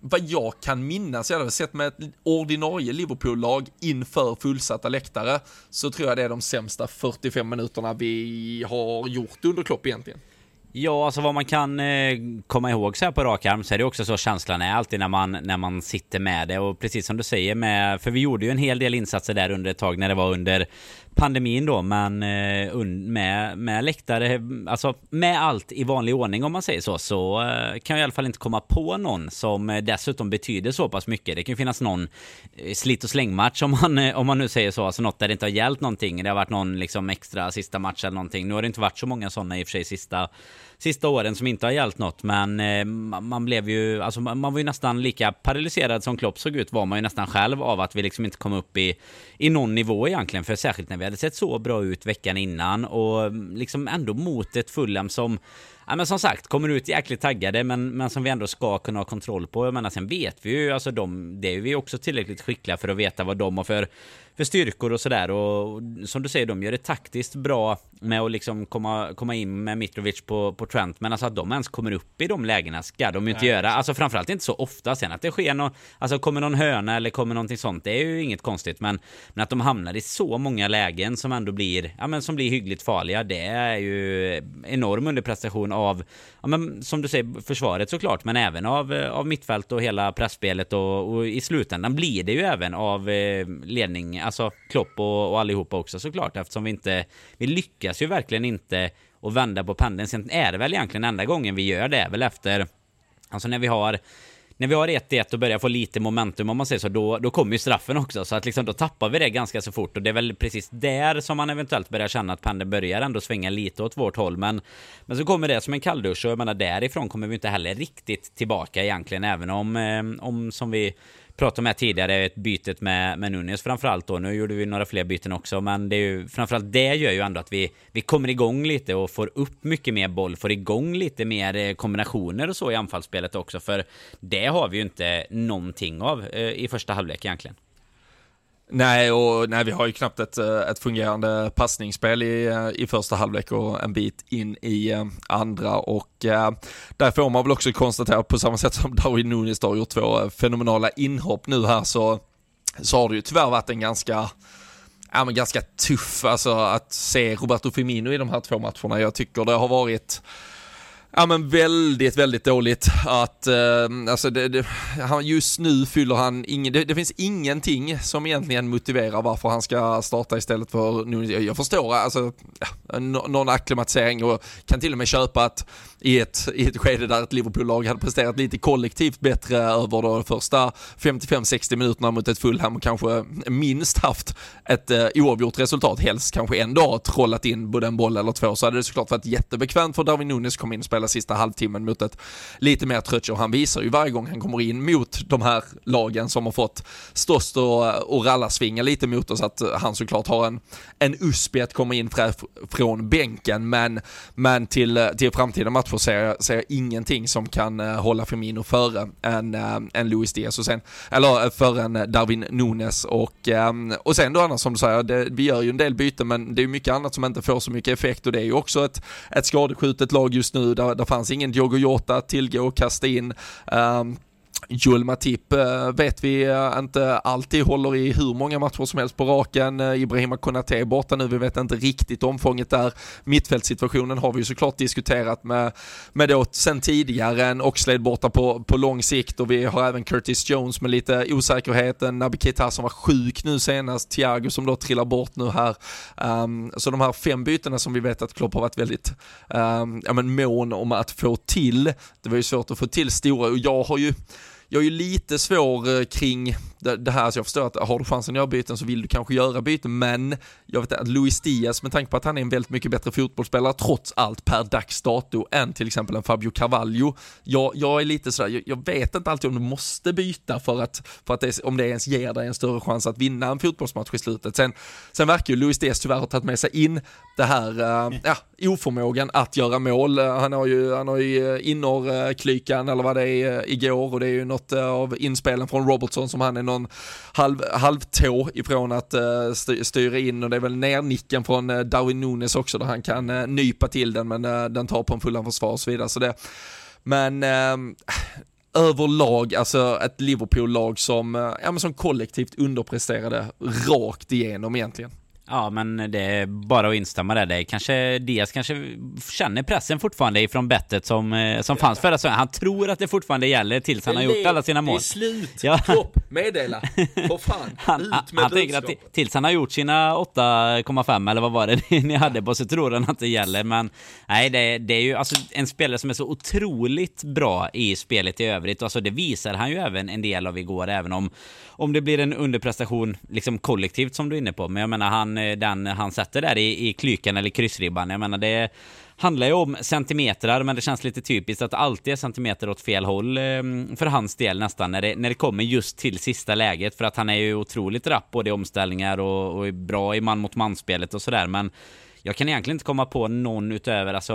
Speaker 1: vad jag kan minnas, jag har sett med ett ordinarie Liverpool-lag inför fullsatta läktare, så tror jag det är de sämsta 45 minuterna vi har gjort under Klopp egentligen.
Speaker 2: Ja, alltså vad man kan eh, komma ihåg så här på rak arm så är det också så känslan är alltid när man, när man sitter med det. Och precis som du säger med, för vi gjorde ju en hel del insatser där under ett tag när det var under pandemin då, men eh, med, med läktare, alltså med allt i vanlig ordning om man säger så, så eh, kan jag i alla fall inte komma på någon som eh, dessutom betyder så pass mycket. Det kan ju finnas någon slit och slängmatch om man, om man nu säger så, alltså något där det inte har gällt någonting. Det har varit någon liksom extra sista match eller någonting. Nu har det inte varit så många sådana i och för sig sista sista åren som inte har hjälpt något. Men eh, man blev ju, alltså man var ju nästan lika paralyserad som Klopp såg ut var man ju nästan själv av att vi liksom inte kom upp i, i någon nivå egentligen. För särskilt när vi hade sett så bra ut veckan innan och mm, liksom ändå mot ett Fulham som Ja, men som sagt, kommer ut jäkligt taggade men, men som vi ändå ska kunna ha kontroll på. Jag menar, sen vet vi ju, alltså de, det är vi också tillräckligt skickliga för att veta vad de har för för styrkor och sådär. Och som du säger, de gör det taktiskt bra med att liksom komma, komma in med Mitrovic på, på Trent. Men alltså att de ens kommer upp i de lägena ska de ju inte Nej. göra. Alltså framförallt inte så ofta. Sen att det sker någon, alltså kommer någon hörna eller kommer någonting sånt, det är ju inget konstigt. Men, men att de hamnar i så många lägen som ändå blir, ja men som blir hyggligt farliga, det är ju enorm underprestation av, ja men som du säger, försvaret såklart, men även av, av mittfält och hela pressspelet och, och i slutändan blir det ju även av eh, ledning alltså Klopp och, och allihopa också såklart eftersom vi inte, vi lyckas ju verkligen inte att vända på pendeln. Sen är det väl egentligen enda gången vi gör det, är väl efter, alltså när vi har när vi har 1-1 och börjar få lite momentum om man säger så, då, då kommer ju straffen också. Så att liksom då tappar vi det ganska så fort och det är väl precis där som man eventuellt börjar känna att pendeln börjar ändå svänga lite åt vårt håll. Men, men så kommer det som en kalldusch och jag menar därifrån kommer vi inte heller riktigt tillbaka egentligen, även om, eh, om som vi pratade med tidigare, ett bytet med, med Nunes framförallt då. Nu gjorde vi några fler byten också, men det är ju framförallt det gör ju ändå att vi, vi kommer igång lite och får upp mycket mer boll, får igång lite mer eh, kombinationer och så i anfallsspelet också, för det har vi ju inte någonting av eh, i första halvlek egentligen.
Speaker 1: Nej, och nej, vi har ju knappt ett, eh, ett fungerande passningsspel i, eh, i första halvlek och en bit in i eh, andra och eh, där får man väl också konstatera på samma sätt som Darwin Nunes har gjort två fenomenala inhopp nu här så, så har det ju tyvärr varit en ganska ja, men ganska tuff, alltså att se Roberto Firmino i de här två matcherna. Jag tycker det har varit Ja men väldigt, väldigt dåligt att, eh, alltså det, det, just nu fyller han ingen, det, det, finns ingenting som egentligen motiverar varför han ska starta istället för nu, jag förstår alltså, ja, någon akklimatisering och kan till och med köpa att i ett, i ett skede där ett Liverpool-lag hade presterat lite kollektivt bättre över de första 55-60 minuterna mot ett Fulham och kanske minst haft ett eh, oavgjort resultat, helst kanske ändå trollat in både en boll eller två, så hade det såklart varit jättebekvämt för Darwin Nunes att komma in och spela sista halvtimmen mot ett lite mer trött och han visar ju varje gång han kommer in mot de här lagen som har fått ståst och, eh, och rallarsvinga lite mot oss att han såklart har en, en USP att komma in från bänken. Men, men till, eh, till framtida matcher ser jag, ser jag ingenting som kan uh, hålla Firmino före en, uh, en Luis Diaz och sen, eller uh, före en Darwin Nunes och, um, och sen då annars som du säger, det, vi gör ju en del byten men det är mycket annat som inte får så mycket effekt och det är ju också ett, ett skadeskjutet lag just nu, där, där fanns ingen Diogo Jota att tillgå och kasta in. Um, Joel Matip eh, vet vi eh, inte alltid håller i hur många matcher som helst på raken. Eh, Ibrahima Konate är borta nu, vi vet inte riktigt omfånget där. Mittfältssituationen har vi ju såklart diskuterat med, med då sen tidigare en Oxlade borta på, på lång sikt och vi har även Curtis Jones med lite osäkerheten, Naby Keita som var sjuk nu senast, Thiago som då trillar bort nu här. Um, så de här fem bytena som vi vet att Klopp har varit väldigt um, ja, men mån om att få till, det var ju svårt att få till stora och jag har ju jag är ju lite svår eh, kring det, här, så jag förstår att har du chansen att göra byten så vill du kanske göra byten, men jag vet att Luis Diaz, med tanke på att han är en väldigt mycket bättre fotbollsspelare trots allt per dags dato än till exempel en Fabio Carvalho. Jag, jag är lite sådär, jag, jag, vet inte alltid om du måste byta för att, för att det, om det ens ger dig en större chans att vinna en fotbollsmatch i slutet. Sen, sen verkar ju Luis Diaz tyvärr ha tagit med sig in det här, uh, ja, oförmågan att göra mål. Eh, han har ju, han har ju eh, innerklykan eller vad det är eh, igår och det är ju något av inspelen från Robertson som han är någon halv, halvtå ifrån att styra in och det är väl nernicken från Darwin Nunes också där han kan nypa till den men den tar på en fullan försvar och så vidare. Så det, men överlag, alltså ett Liverpool-lag som, ja, men som kollektivt underpresterade rakt igenom egentligen.
Speaker 2: Ja, men det är bara att instämma där. Det kanske Diaz kanske känner pressen fortfarande ifrån bettet som, eh, som fanns förra säsongen. Han tror att det fortfarande gäller tills han har gjort alla sina mål. Det är
Speaker 1: slut! Ja. Klopp, meddela! För fan,
Speaker 2: han, ut med Han tänker att tills han har gjort sina 8,5 eller vad var det ni hade på så tror han att det gäller. Men nej, det, det är ju alltså en spelare som är så otroligt bra i spelet i övrigt. Alltså det visar han ju även en del av igår, även om om det blir en underprestation liksom kollektivt som du är inne på. Men jag menar han, Eh, den han sätter där i, i klykan eller kryssribban. Jag menar det handlar ju om centimetrar, men det känns lite typiskt att det alltid är centimeter åt fel håll ehm, för hans del nästan när det, när det kommer just till sista läget. För att han är ju otroligt rapp både i omställningar och, och är bra i man mot man-spelet och sådär. Men jag kan egentligen inte komma på någon utöver, alltså,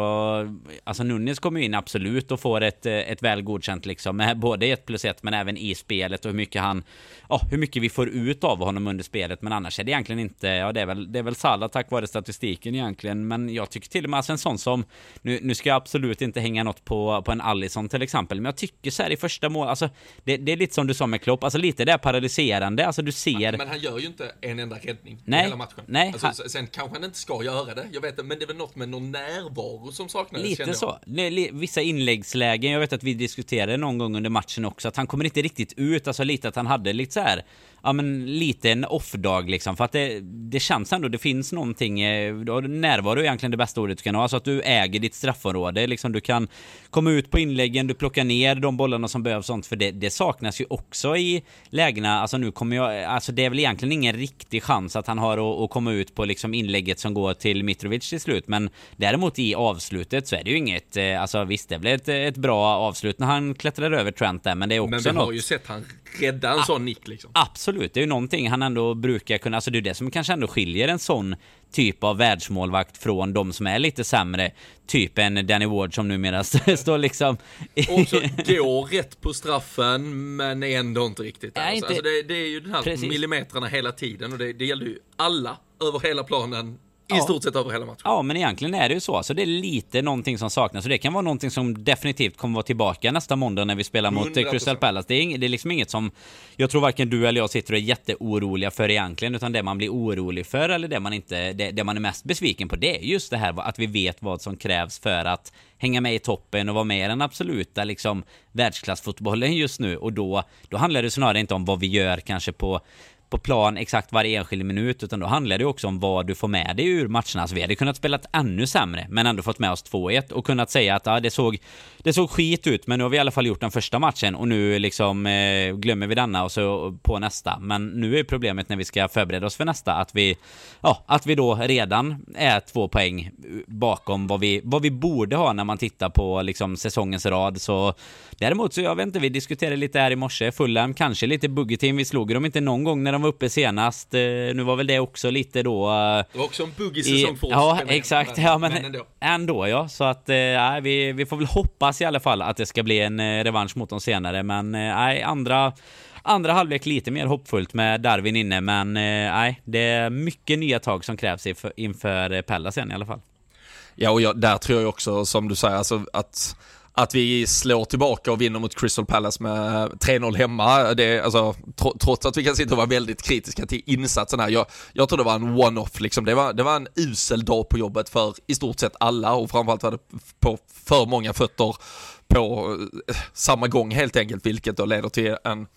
Speaker 2: alltså Nunes kommer in absolut och får ett, ett väl godkänt liksom, med både ett plus ett men även i spelet och hur mycket han, ja, hur mycket vi får ut av honom under spelet. Men annars är det egentligen inte, ja det är väl, det är väl Salah tack vare statistiken egentligen. Men jag tycker till och med, alltså en sån som, nu, nu ska jag absolut inte hänga något på, på en Allison till exempel, men jag tycker så här i första mål, alltså det, det är lite som du sa med Klopp, alltså lite det paralyserande, alltså du ser.
Speaker 1: Men han gör ju inte en enda räddning
Speaker 2: nej,
Speaker 1: i hela matchen.
Speaker 2: Nej,
Speaker 1: alltså, han... Sen kanske han inte ska göra det, jag vet inte, men det väl något med någon närvaro som saknades.
Speaker 2: Lite så. Vissa inläggslägen, jag vet att vi diskuterade någon gång under matchen också, att han kommer inte riktigt ut, alltså lite att han hade lite så här ja men lite en off-dag liksom. För att det, det känns ändå, det finns någonting, eh, närvaro är egentligen det bästa ordet du kan ha. Alltså att du äger ditt straffområde, liksom du kan komma ut på inläggen, du plockar ner de bollarna som behövs sånt. För det, det saknas ju också i lägena, alltså nu kommer jag, alltså det är väl egentligen ingen riktig chans att han har att, att komma ut på liksom inlägget som går till Mitrovic till slut. Men däremot i avslutet så är det ju inget, eh, alltså visst det blev ett, ett bra avslut när han klättrar över Trent där, men det är också något. Men
Speaker 1: vi har
Speaker 2: något...
Speaker 1: ju sett han rädda en sån nick liksom.
Speaker 2: Absolut, det är ju någonting han ändå brukar kunna, alltså det är det som kanske ändå skiljer en sån typ av världsmålvakt från de som är lite sämre. Typ en Danny Ward som numera står liksom...
Speaker 1: Och så går rätt på straffen men ändå inte riktigt där. Alltså, inte... Alltså det, det, är ju den här Precis. millimeterna hela tiden och det, det gäller ju alla över hela planen i stort sett över hela matchen.
Speaker 2: Ja, men egentligen är det ju så. Så det är lite någonting som saknas. Och det kan vara någonting som definitivt kommer vara tillbaka nästa måndag när vi spelar mot 100%. Crystal Palace. Det är, det är liksom inget som jag tror varken du eller jag sitter och är jätteoroliga för egentligen. Utan det man blir orolig för eller det man inte, det, det man är mest besviken på det är just det här att vi vet vad som krävs för att hänga med i toppen och vara med i den absoluta liksom världsklassfotbollen just nu. Och då, då handlar det snarare inte om vad vi gör kanske på på plan exakt varje enskild minut utan då handlar det också om vad du får med dig ur matcherna. Alltså vi hade kunnat spela ännu sämre men ändå fått med oss 2-1 och kunnat säga att ja, det, såg, det såg skit ut men nu har vi i alla fall gjort den första matchen och nu liksom eh, glömmer vi denna och så på nästa. Men nu är problemet när vi ska förbereda oss för nästa att vi, ja, att vi då redan är två poäng bakom vad vi, vad vi borde ha när man tittar på liksom säsongens rad. Så däremot så jag vet inte, vi diskuterade lite här i morse, Fulham kanske lite buggy-team. Vi slog dem inte någon gång när de var uppe senast. Eh, nu var väl det också lite då...
Speaker 1: Eh, det var också en buggy säsong för oss.
Speaker 2: Ja, exakt. Ja, men, men ändå. ändå. ja. Så att, nej, vi, vi får väl hoppas i alla fall att det ska bli en revansch mot dem senare. Men nej, andra Andra halvlek lite mer hoppfullt med Darwin inne, men nej, det är mycket nya tag som krävs inför, inför Pella sen i alla fall.
Speaker 1: Ja, och jag, där tror jag också, som du säger, alltså att att vi slår tillbaka och vinner mot Crystal Palace med 3-0 hemma, det, alltså, trots att vi kan sitta och vara väldigt kritiska till insatsen här. Jag, jag tror det var en one-off, liksom. det, var, det var en usel dag på jobbet för i stort sett alla och framförallt var det på för många fötter på eh, samma gång helt enkelt, vilket då leder till en,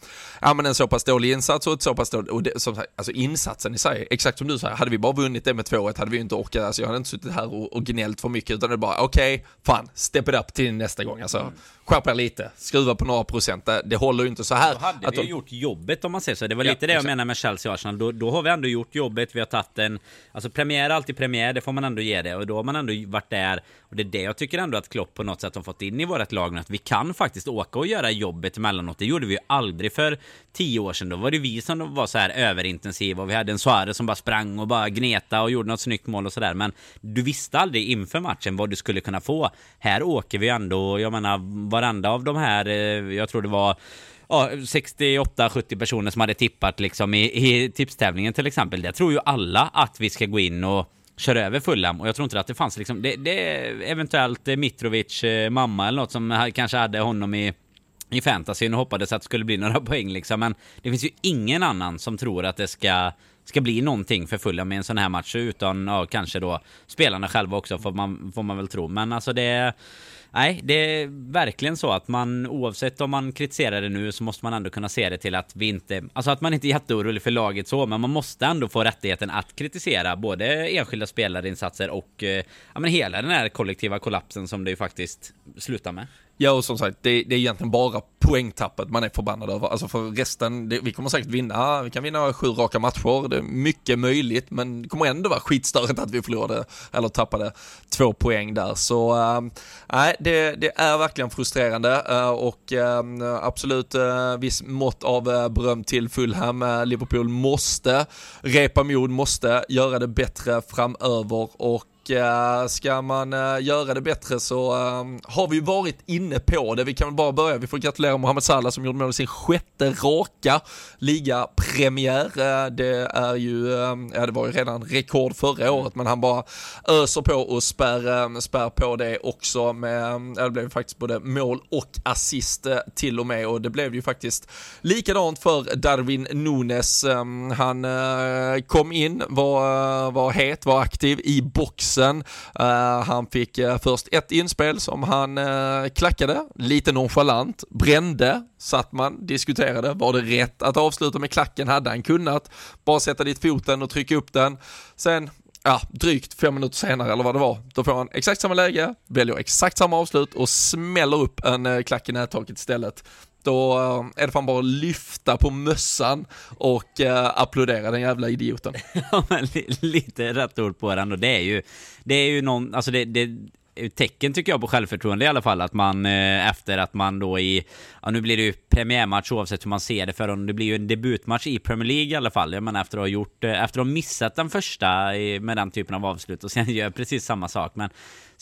Speaker 1: ja, men en så pass dålig insats och ett så pass dåligt, och det, som sagt, alltså insatsen i sig, exakt som du säger, hade vi bara vunnit det med 2-1 hade vi inte orkat, alltså jag hade inte suttit här och, och gnällt för mycket utan det är bara okej, okay, fan, step it up till nästa gång alltså. Mm. Skärp er lite, skruva på några procent, det, det håller ju inte så här.
Speaker 2: Då hade att vi de... gjort jobbet om man säger så, det var lite ja, det jag menar med Chelsea och Arsenal, då, då har vi ändå gjort jobbet, vi har tagit en, alltså premiär är alltid premiär, det får man ändå ge det och då har man ändå varit där och det är det jag tycker ändå att Klopp på något sätt har fått in i vårt lag nu, att vi kan faktiskt åka och göra jobbet emellanåt. Det gjorde vi ju aldrig för tio år sedan. Då var det vi som var så här överintensiva och vi hade en Suarez som bara sprang och bara gneta och gjorde något snyggt mål och sådär. Men du visste aldrig inför matchen vad du skulle kunna få. Här åker vi ändå, jag menar varenda av de här, eh, jag tror det var ja, 68-70 personer som hade tippat liksom i, i tipstävlingen till exempel. Det tror ju alla att vi ska gå in och kör över Fulham och jag tror inte att det fanns liksom, det, det är eventuellt eh, Mitrovic eh, mamma eller något som kanske hade honom i i fantasyn och hoppades att det skulle bli några poäng liksom. Men det finns ju ingen annan som tror att det ska, ska bli någonting för Fulham med en sån här match. Utan ja, kanske då spelarna själva också får man, får man väl tro. Men alltså det nej, det är verkligen så att man oavsett om man kritiserar det nu så måste man ändå kunna se det till att vi inte, alltså att man inte är jätteorolig för laget så, men man måste ändå få rättigheten att kritisera både enskilda spelarinsatser och eh, ja, men hela den här kollektiva kollapsen som det ju faktiskt slutar med.
Speaker 1: Ja, och som sagt, det, det, är egentligen bara poängtappet man är förbannad över. Alltså för resten, det, vi kommer säkert vinna, ah, vi kan vinna sju raka matcher, det är mycket möjligt, men det kommer ändå vara skitstörigt att vi förlorade, eller tappade två poäng där. Så äh, nej, det, det, är verkligen frustrerande äh, och äh, absolut äh, viss mått av äh, beröm till Fulham. Liverpool måste repa mod, måste göra det bättre framöver och ska man eh, göra det bättre så eh, har vi varit inne på det. Vi kan väl bara börja. Vi får gratulera Mohamed Salah som gjorde mål i sin sjätte raka ligapremiär. Det är ju, ja det var ju redan rekord förra året men han bara öser på och spär, spär på det också med, ja, det blev faktiskt både mål och assist till och med och det blev ju faktiskt likadant för Darwin Nunes. Han kom in, var, var het, var aktiv i boxen boxen. Uh, eh, han fick uh, först ett inspel som han uh, klackade, lite nonchalant, brände, satt man, diskuterade, var det rätt att avsluta med klacken? Hade han kunnat bara sätta dit foten och trycka upp den? Sen ja, drygt fem minuter senare eller vad det var, då får han exakt samma läge, väljer exakt samma avslut och smäller upp en klack i nättaket istället. Då är det fan bara att lyfta på mössan och eh, applådera den jävla idioten.
Speaker 2: ja, men lite rätt ord på den. Och det är ju, det är ju någon, alltså det, det tecken tycker jag på självförtroende i alla fall att man eh, efter att man då i ja nu blir det ju premiärmatch oavsett hur man ser det för dem det blir ju en debutmatch i Premier League i alla fall. Jag menar efter att ha gjort eh, efter att ha missat den första med den typen av avslut och sen gör precis samma sak. Men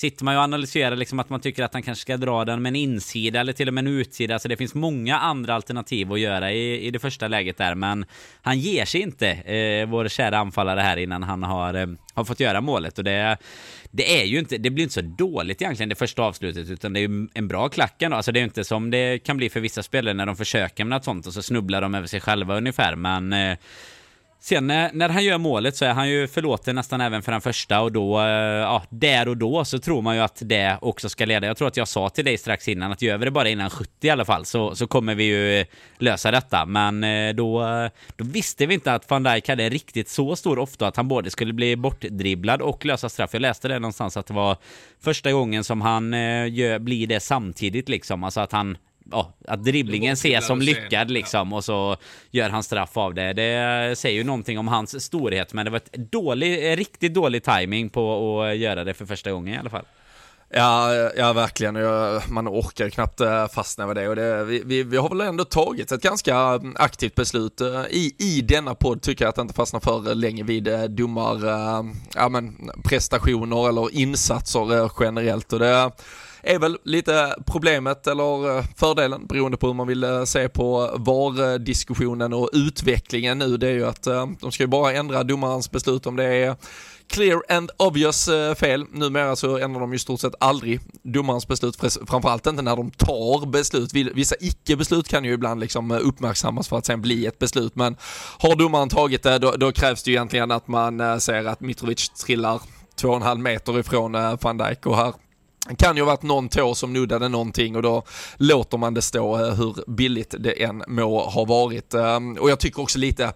Speaker 2: sitter man ju och analyserar liksom att man tycker att han kanske ska dra den med en insida eller till och med en utsida. Så det finns många andra alternativ att göra i, i det första läget där. Men han ger sig inte, eh, vår kära anfallare här innan han har, eh, har fått göra målet. Och det, det är ju inte, det blir inte så dåligt egentligen det första avslutet utan det är ju en bra klack ändå. Alltså det är ju inte som det kan bli för vissa spelare när de försöker med något sånt och så snubblar de över sig själva ungefär. Men eh, Sen när, när, han gör målet så är han ju förlåten nästan även för den första och då, eh, ja, där och då så tror man ju att det också ska leda. Jag tror att jag sa till dig strax innan att gör vi det bara innan 70 i alla fall så, så kommer vi ju eh, lösa detta. Men då, då visste vi inte att van Dijk hade riktigt så stor ofta att han både skulle bli bortdribblad och lösa straff. Jag läste det någonstans att det var första gången som han gör, blir det samtidigt liksom. Alltså att han ja, att dribblingen ses som lyckad liksom och så gör han straff av det. Det säger ju någonting om hans storhet, men det var ett dålig, riktigt dålig timing på att göra det för första gången i alla fall.
Speaker 1: Ja, ja verkligen. Man orkar knappt eh, fastna med det. Och det, vi, vi, vi, har väl ändå tagit ett ganska aktivt beslut eh, i, i denna podd, tycker jag, att inte fastna för länge vid eh, domar, ja, men, prestationer eller insatser generellt. Och det, är väl lite problemet eller eh, fördelen beroende på hur man vill eh, se på VAR-diskussionen och utvecklingen nu. Det är ju att eh, de ska ju bara ändra domarens beslut om det är clear and obvious fel. Numera så ändrar de ju stort sett aldrig domarens beslut, framförallt inte när de tar beslut. Vissa icke-beslut kan ju ibland liksom uppmärksammas för att sen bli ett beslut, men har domaren tagit det då, då krävs det ju egentligen att man ser att Mitrovic trillar två och en halv meter ifrån van Dijk och här kan ju ha varit någon tå som nuddade någonting och då låter man det stå eh, hur billigt det än må ha varit. Ehm, och jag tycker också lite,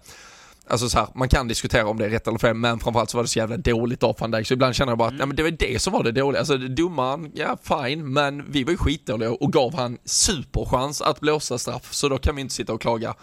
Speaker 1: Alltså så här, man kan diskutera om det är rätt eller fel, men framförallt så var det så jävla dåligt av van Dijk, så ibland känner jag bara att mm. nej, men det var det som var det dåliga. Alltså domaren, ja fine, men vi var ju skitdåliga och gav han superchans att blåsa straff, så då kan vi inte sitta och klaga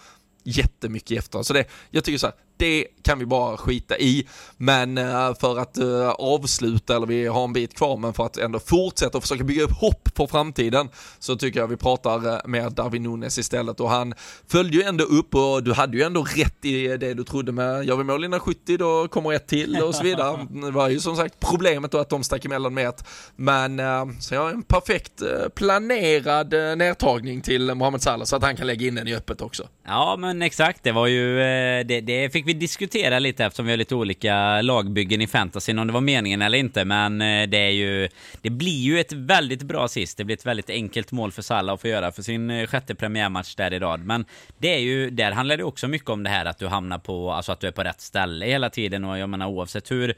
Speaker 1: jättemycket efter. Så det, jag tycker så här, det kan vi bara skita i. Men eh, för att eh, avsluta, eller vi har en bit kvar, men för att ändå fortsätta och försöka bygga upp hopp för framtiden så tycker jag vi pratar eh, med Darwin Nunes istället och han följde ju ändå upp och du hade ju ändå rätt i det du trodde med gör vi mål innan 70 då kommer ett till och så vidare. Det var ju som sagt problemet då att de stack emellan med ett. Men så jag har en perfekt planerad nedtagning till Mohamed Salah så att han kan lägga in den i öppet också.
Speaker 2: Ja men exakt, det var ju, det, det fick vi vi diskutera lite eftersom vi har lite olika lagbyggen i fantasyn om det var meningen eller inte. Men eh, det är ju, det blir ju ett väldigt bra sist. Det blir ett väldigt enkelt mål för Salah att få göra för sin eh, sjätte premiärmatch där i rad. Men det är ju, där handlar det också mycket om det här att du hamnar på, alltså att du är på rätt ställe hela tiden och jag menar oavsett hur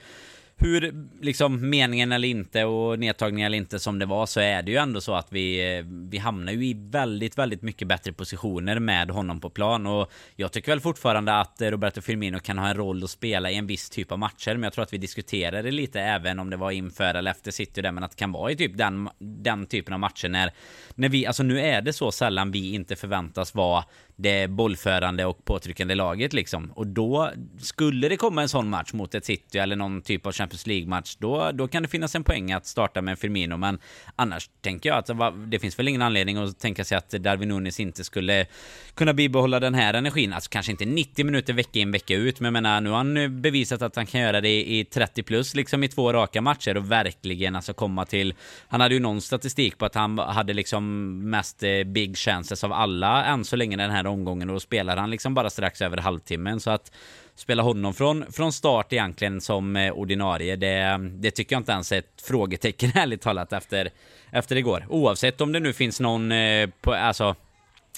Speaker 2: hur liksom meningen eller inte och nedtagning eller inte som det var så är det ju ändå så att vi, eh, vi hamnar ju i väldigt, väldigt mycket bättre positioner med honom på plan. Och jag tycker väl fortfarande att eh, Roberto Firmino kan ha en roll att spela i en viss typ av matcher men jag tror att vi diskuterade lite även om det var inför eller efter City där men att det kan vara i typ den, den typen av matcher när, när vi, alltså nu är det så sällan vi inte förväntas vara det bollförande och påtryckande laget liksom. Och då skulle det komma en sån match mot ett City eller någon typ av Champions League-match, då, då kan det finnas en poäng att starta med Firmino. Men annars tänker jag att det finns väl ingen anledning att tänka sig att Darwin Nunes inte skulle kunna bibehålla den här energin. Alltså kanske inte 90 minuter vecka in vecka ut, men jag menar nu har han bevisat att han kan göra det i 30 plus liksom i två raka matcher och verkligen alltså komma till. Han hade ju någon statistik på att han hade liksom mest eh, big chances av alla än så länge den här omgången och då spelar han liksom bara strax över halvtimmen så att spela honom från, från start egentligen som eh, ordinarie. Det, det tycker jag inte ens är ett frågetecken ärligt talat efter, efter igår. Oavsett om det nu finns någon, eh, på, alltså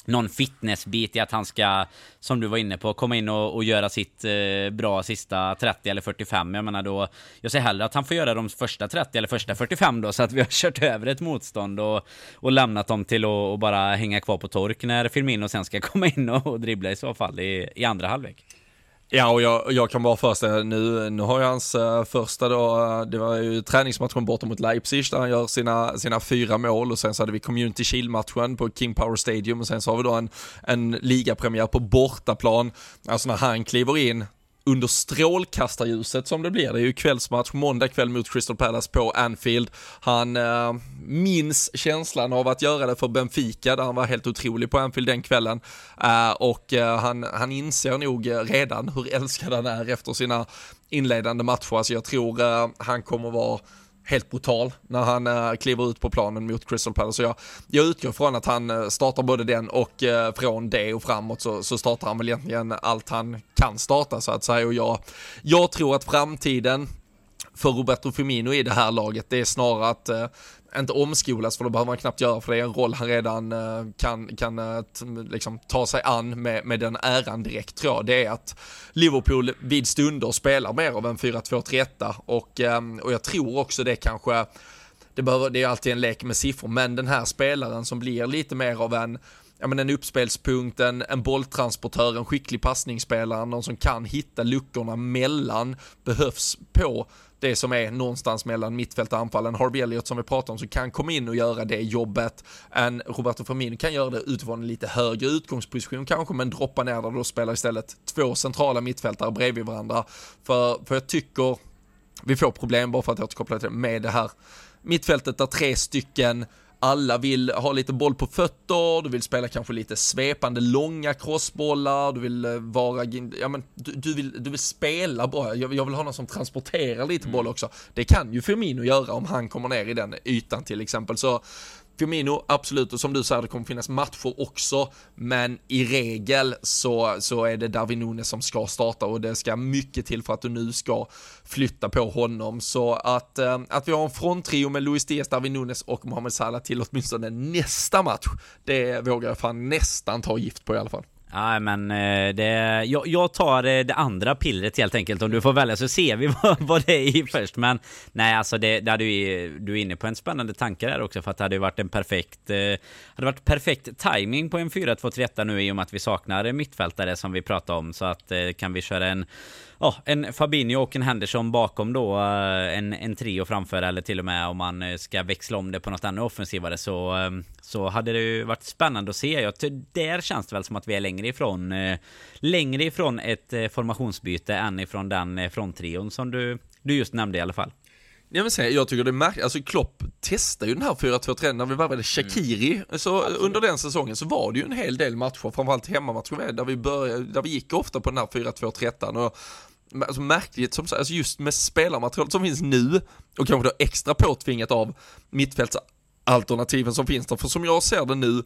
Speaker 2: någon fitnessbit i att han ska, som du var inne på, komma in och, och göra sitt eh, bra sista 30 eller 45. Jag menar då, jag säger hellre att han får göra de första 30 eller första 45 då, så att vi har kört över ett motstånd och, och lämnat dem till att bara hänga kvar på tork när Firmino sen ska komma in och, och dribbla i så fall i, i andra halvlek.
Speaker 1: Ja, och jag, jag kan bara föreställa eh, nu, nu har jag hans uh, första då, uh, det var ju träningsmatchen borta mot Leipzig där han gör sina, sina fyra mål och sen så hade vi Community Shield-matchen på King Power Stadium och sen så har vi då en, en ligapremiär på bortaplan, alltså när han kliver in, under strålkastarljuset som det blir. Det är ju kvällsmatch måndag kväll mot Crystal Palace på Anfield. Han eh, minns känslan av att göra det för Benfica där han var helt otrolig på Anfield den kvällen. Eh, och eh, han, han inser nog redan hur älskad han är efter sina inledande matcher. Alltså jag tror eh, han kommer vara helt brutal när han äh, kliver ut på planen mot Crystal Palace. Så jag, jag utgår från att han äh, startar både den och äh, från det och framåt så, så startar han väl egentligen allt han kan starta så att säga. Och jag, jag tror att framtiden för Roberto Firmino i det här laget, det är snarare att inte omskolas, för då behöver han knappt göra, för det är en roll han redan uh, kan, kan uh, liksom ta sig an med, med den äran direkt tror jag. Det är att Liverpool vid stunder spelar mer av en 4-2-3-1 och, um, och jag tror också det kanske det, behöver, det är alltid en lek med siffror, men den här spelaren som blir lite mer av en ja, men en uppspelspunkt, en, en bolltransportör, en skicklig passningsspelare, någon som kan hitta luckorna mellan behövs på det som är någonstans mellan mittfält och anfall. En Harvey Elliott som vi pratar om som kan komma in och göra det jobbet. En Roberto Firmino kan göra det utifrån en lite högre utgångsposition kanske, men droppa ner där och spelar istället två centrala mittfältare bredvid varandra. För, för jag tycker vi får problem, bara för att återkoppla till det, med det här mittfältet där tre stycken alla vill ha lite boll på fötter, du vill spela kanske lite svepande långa crossbollar, du vill eh, vara, ja men du, du vill, du vill spela bara, jag, jag, vill ha någon som transporterar lite mm. boll också. Det kan ju Firmino göra om han kommer ner i den ytan till exempel, så Firmino, absolut, och som du säger, det kommer finnas matcher också, men i regel så, så är det Darwin Nunes som ska starta och det ska mycket till för att du nu ska flytta på honom. Så att, eh, att vi har en fronttrio med Luis Diaz, Darwin Nunes och Mohamed Salah till åtminstone nästa match, det vågar jag fan nästan ta gift på i alla fall.
Speaker 2: Ja men eh, det, jag, jag, tar eh, det andra pillret helt enkelt om du får välja så ser vi vad, vad det är i först. Men nej alltså det, det du, du är inne på en spännande tanke där också för att det hade varit en perfekt eh, hade varit perfekt timing på en 4-2-3 nu i och med att vi saknar mittfältare som vi pratade om så att kan vi köra en ja, en Fabinho och en Henderson bakom då eh, en, en trio framför eller till och med om man eh, ska växla om det på något ännu offensivare så, ehm, så hade det ju varit spännande att se. Jag, där känns det väl som att vi är längre ifrån eh, längre ifrån ett formationsbyte än ifrån den fronttrion som du, du just nämnde i alla fall.
Speaker 1: Jag, vill säga, jag tycker det är märkligt, alltså Klopp testade ju den här 4-2-3 när vi värvade Shakiri, mm. så under den säsongen så var det ju en hel del matcher, framförallt hemmamatcher där vi började, där vi gick ofta på den här 4-2-3 och alltså märkligt som alltså just med spelarmaterialet som finns nu och kanske då extra påtvingat av mittfältsalternativen som finns där. För som jag ser det nu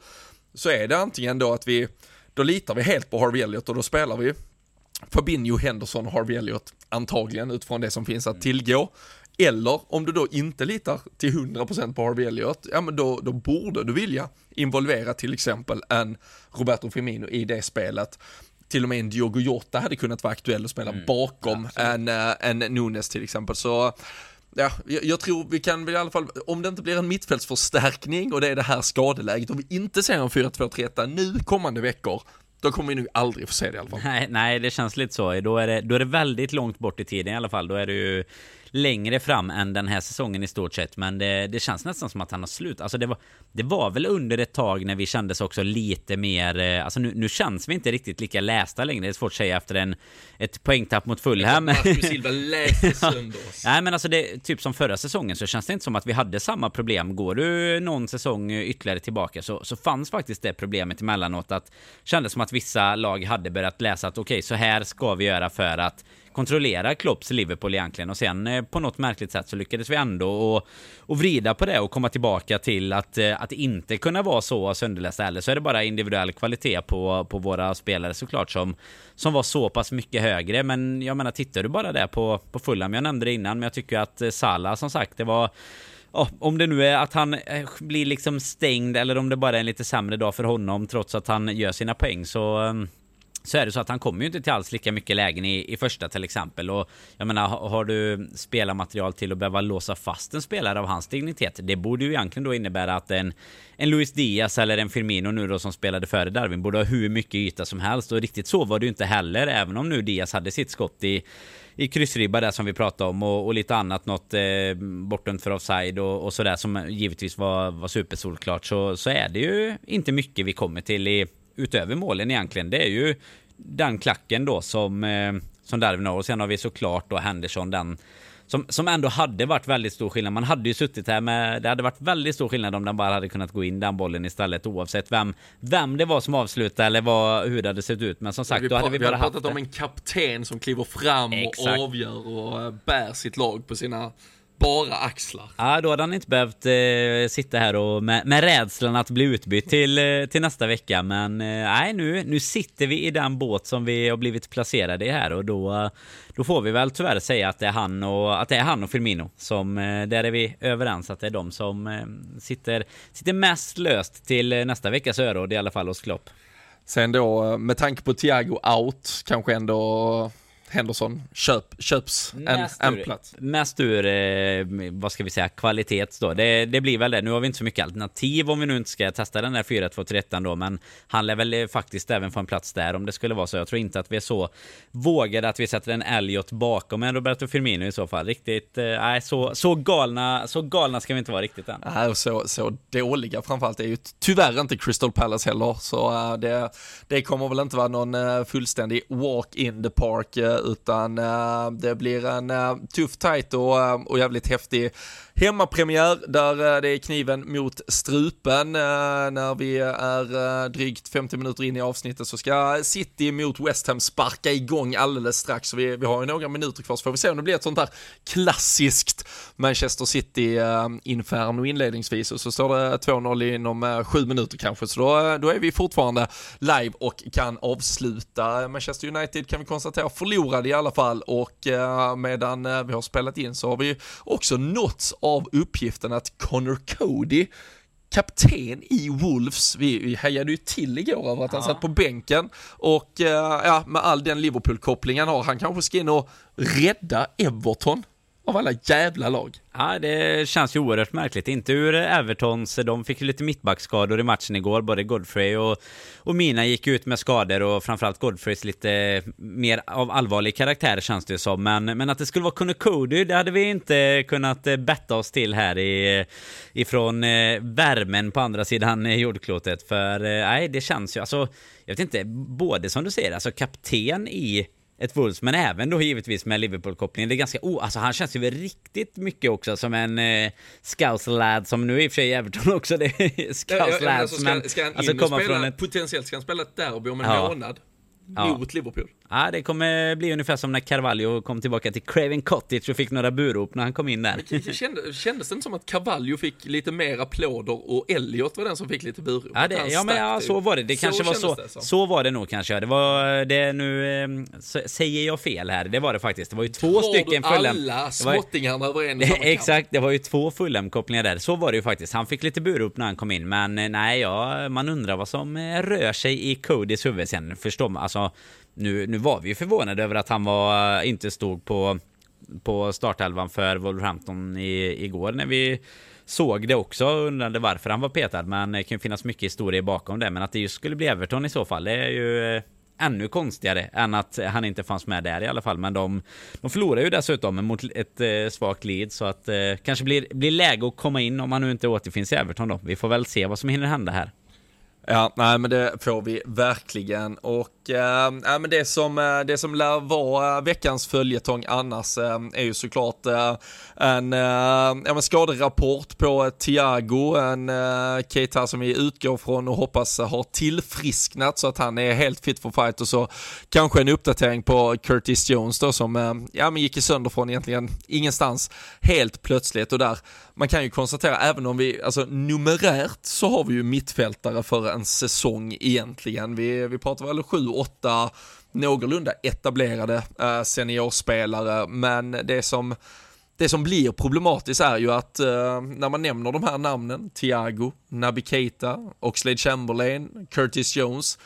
Speaker 1: så är det antingen då att vi, då litar vi helt på Harvey Elliott och då spelar vi Fabinho, Henderson Harvey Elliott antagligen utifrån det som finns att tillgå. Eller om du då inte litar till 100% på Harvey Elliott, ja men då, då borde du vilja involvera till exempel en Roberto Firmino i det spelet till och med en Diogo Jota hade kunnat vara aktuell och spela mm. bakom en, eh, en Nunes till exempel. Så ja, jag, jag, tror vi kan väl i alla fall, om det inte blir en mittfältsförstärkning och det är det här skadeläget, om vi inte ser en 4-2-3 nu kommande veckor, då kommer vi nog aldrig få se det i alla fall.
Speaker 2: Nej, nej, det känns lite så. Då är det, då är det väldigt långt bort i tiden i alla fall. Då är det ju längre fram än den här säsongen i stort sett. Men det, det känns nästan som att han har slut. Alltså det var, det var väl under ett tag när vi kändes också lite mer... Eh, alltså nu, nu känns vi inte riktigt lika lästa längre. Det är svårt att säga efter en, ett poängtapp mot Fulham. Nej men alltså det, typ som förra säsongen så känns det inte som att vi hade samma problem. Går du någon säsong ytterligare tillbaka så, så fanns faktiskt det problemet emellanåt att kändes som att vissa lag hade börjat läsa att okej, okay, så här ska vi göra för att kontrollera Klopps Liverpool egentligen. Och sen eh, på något märkligt sätt så lyckades vi ändå och, och vrida på det och komma tillbaka till att, eh, att inte kunna vara så sönderlästa Eller så är det bara individuell kvalitet på, på våra spelare såklart som, som var så pass mycket högre. Men jag menar tittar du bara där på, på Fulham, jag nämnde det innan men jag tycker att eh, Salah som sagt det var Oh, om det nu är att han blir liksom stängd eller om det bara är en lite sämre dag för honom trots att han gör sina poäng så så är det så att han kommer ju inte till alls lika mycket lägen i, i första till exempel. Och jag menar, har du spelarmaterial till att behöva låsa fast en spelare av hans dignitet? Det borde ju egentligen då innebära att en, en Luis Diaz eller en Firmino nu då som spelade före Darwin borde ha hur mycket yta som helst. Och riktigt så var det ju inte heller, även om nu Diaz hade sitt skott i i kryssribba där som vi pratade om och, och lite annat något eh, bortdömt för offside och, och sådär som givetvis var, var supersolklart så, så är det ju inte mycket vi kommer till i utöver målen egentligen, det är ju den klacken då som, eh, som Darwin har. Och sen har vi såklart då Henderson, den som, som ändå hade varit väldigt stor skillnad. Man hade ju suttit här med, det hade varit väldigt stor skillnad om den bara hade kunnat gå in den bollen istället oavsett vem, vem det var som avslutade eller vad, hur det hade sett ut. Men som sagt, vi då hade vi, vi bara
Speaker 1: pratat om en kapten som kliver fram Exakt. och avgör och bär sitt lag på sina bara axlar.
Speaker 2: Ja, då hade han inte behövt eh, sitta här och med, med rädslan att bli utbytt till, eh, till nästa vecka. Men eh, nej, nu, nu sitter vi i den båt som vi har blivit placerade i här och då, då får vi väl tyvärr säga att det är han och, att det är han och Firmino som, eh, där är vi överens att det är de som eh, sitter, sitter mest löst till eh, nästa veckas öråd i alla fall hos Klopp.
Speaker 1: Sen då, med tanke på Thiago out, kanske ändå Henderson köp, köps en, en plats.
Speaker 2: Mest ur, eh, vad ska vi säga, kvalitets då. Det, det, blir väl det. Nu har vi inte så mycket alternativ om vi nu inte ska testa den där 4-2-3 då, men han lär väl faktiskt även få en plats där om det skulle vara så. Jag tror inte att vi är så vågade att vi sätter en Elliot bakom en Roberto Firmino i så fall. Riktigt, eh, nej, eh, så, så galna, så galna ska vi inte vara riktigt än.
Speaker 1: Nej, och så, så dåliga framförallt är ju tyvärr inte Crystal Palace heller, så uh, det, det kommer väl inte vara någon uh, fullständig walk in the park uh, utan eh, det blir en eh, tuff, tight och, eh, och jävligt häftig hemmapremiär där det är kniven mot strupen. När vi är drygt 50 minuter in i avsnittet så ska City mot West Ham sparka igång alldeles strax. Så vi, vi har ju några minuter kvar så får vi se om det blir ett sånt där klassiskt Manchester City-inferno inledningsvis och så står det 2-0 inom sju minuter kanske. Så då, då är vi fortfarande live och kan avsluta. Manchester United kan vi konstatera förlorade i alla fall. Och eh, medan eh, vi har spelat in så har vi också nåtts av uppgiften att Connor Cody kapten i Wolves. Vi, vi hejade ju till igår över att han satt på bänken. Och eh, ja, med all den Liverpool-kopplingen har, han kanske ska in och rädda Everton av alla jävla lag.
Speaker 2: Ja, det känns ju oerhört märkligt. Inte ur Evertons, de fick ju lite mittbackskador i matchen igår. Både Godfrey och, och Mina gick ut med skador och framförallt Godfreys lite mer av allvarlig karaktär känns det som. Men, men att det skulle vara Kunde Cody, det hade vi inte kunnat eh, betta oss till här i, eh, ifrån eh, värmen på andra sidan jordklotet. För nej, det känns ju, alltså, jag vet inte, både som du säger, alltså kapten i ett Wolves, men även då givetvis med Liverpool-kopplingen. Det är ganska, oh, alltså han känns ju riktigt mycket också som en eh, scouse-lad som nu i och för sig Everton också, det är scouse-lads. Ja, alltså,
Speaker 1: ska, ska han alltså, in och spela, ett... potentiellt ska han spela ett derby om en ja. månad? Ja. mot Liverpool.
Speaker 2: Ja, det kommer bli ungefär som när Carvalho kom tillbaka till Craven Cottage och fick några burop när han kom in där.
Speaker 1: Kände, kändes det inte som att Carvalho fick lite mer applåder och Elliot var den som fick lite burop?
Speaker 2: Ja, det, ja men ja, så var det. Det kanske så var så. Så var det nog kanske. Det var det nu, eh, säger jag fel här. Det var det faktiskt. Det var ju två Drar stycken
Speaker 1: fulla. alla småttingarna över en
Speaker 2: Exakt, det var ju två fulla-kopplingar där. Så var det ju faktiskt. Han fick lite burop när han kom in, men eh, nej, ja, man undrar vad som eh, rör sig i Codys huvud sen. Förstår man? Alltså, nu, nu var vi ju förvånade över att han var, eh, inte stod på, på startelvan för Wolverhampton i, igår när vi såg det också och undrade varför han var petad. Men det kan ju finnas mycket historia bakom det. Men att det just skulle bli Everton i så fall, det är ju eh, ännu konstigare än att han inte fanns med där i alla fall. Men de, de förlorar ju dessutom mot ett eh, svagt lead så att eh, kanske blir, blir läge att komma in om han nu inte återfinns i Everton då. Vi får väl se vad som hinner hända här.
Speaker 1: Ja, nej men det får vi verkligen. Och äh, men det som, eh, det som lär vara eh, veckans följetong annars äh, är ju såklart äh, en äh, ja, skaderapport på Thiago, en äh, Keita som vi utgår från och hoppas har tillfrisknat så att han är helt fit for fight. Och så kanske en uppdatering på Curtis Jones då som äh, ja, men gick sönder från egentligen ingenstans helt plötsligt. Och där man kan ju konstatera, även om vi, alltså numerärt så har vi ju mittfältare för en säsong egentligen. Vi, vi pratar väl sju, åtta någorlunda etablerade eh, seniorspelare, men det som det som blir problematiskt är ju att eh, när man nämner de här namnen, Thiago, Naby Keita, Oxlade Chamberlain, Curtis Jones,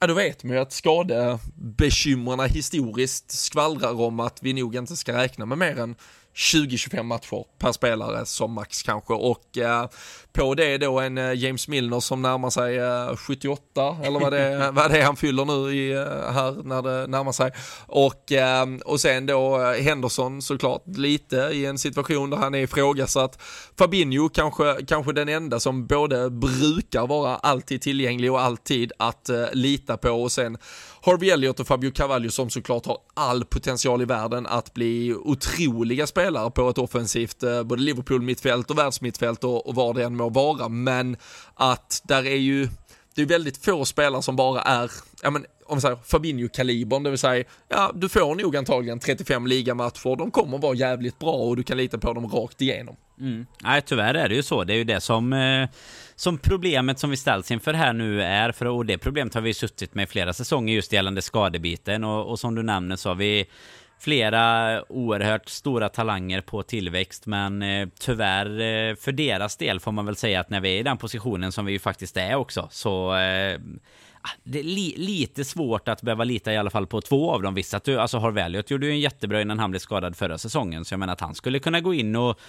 Speaker 1: ja då vet man ju att skadebekymren historiskt skvallrar om att vi nog inte ska räkna med mer än 20-25 matcher per spelare som max kanske. Och eh, på det då en eh, James Milner som närmar sig eh, 78 eller vad det, är, vad det är han fyller nu i, eh, här när det närmar sig. Och, eh, och sen då eh, Henderson såklart lite i en situation där han är ifrågasatt. Fabinho kanske, kanske den enda som både brukar vara alltid tillgänglig och alltid att lita på. Och sen Harvey Elliott och Fabio Cavallo som såklart har all potential i världen att bli otroliga spelare på ett offensivt eh, både Liverpool mittfält och världsmittfält och, och var det än må vara. Men att där är ju det är väldigt få spelare som bara är, ja men om vi säger Fabinho-kalibern, det vill säga, ja du får nog antagligen 35 ligamatcher, de kommer vara jävligt bra och du kan lita på dem rakt igenom.
Speaker 2: Mm. Nej tyvärr är det ju så, det är ju det som eh, som problemet som vi ställs inför här nu är, för och det problemet har vi suttit med i flera säsonger just gällande skadebiten och, och som du nämner så har vi flera oerhört stora talanger på tillväxt men eh, tyvärr eh, för deras del får man väl säga att när vi är i den positionen som vi ju faktiskt är också så eh, det är li lite svårt att behöva lita i alla fall på två av dem. Visst att du, alltså Harveliot gjorde ju en jättebra innan han blev skadad förra säsongen, så jag menar att han skulle kunna gå in och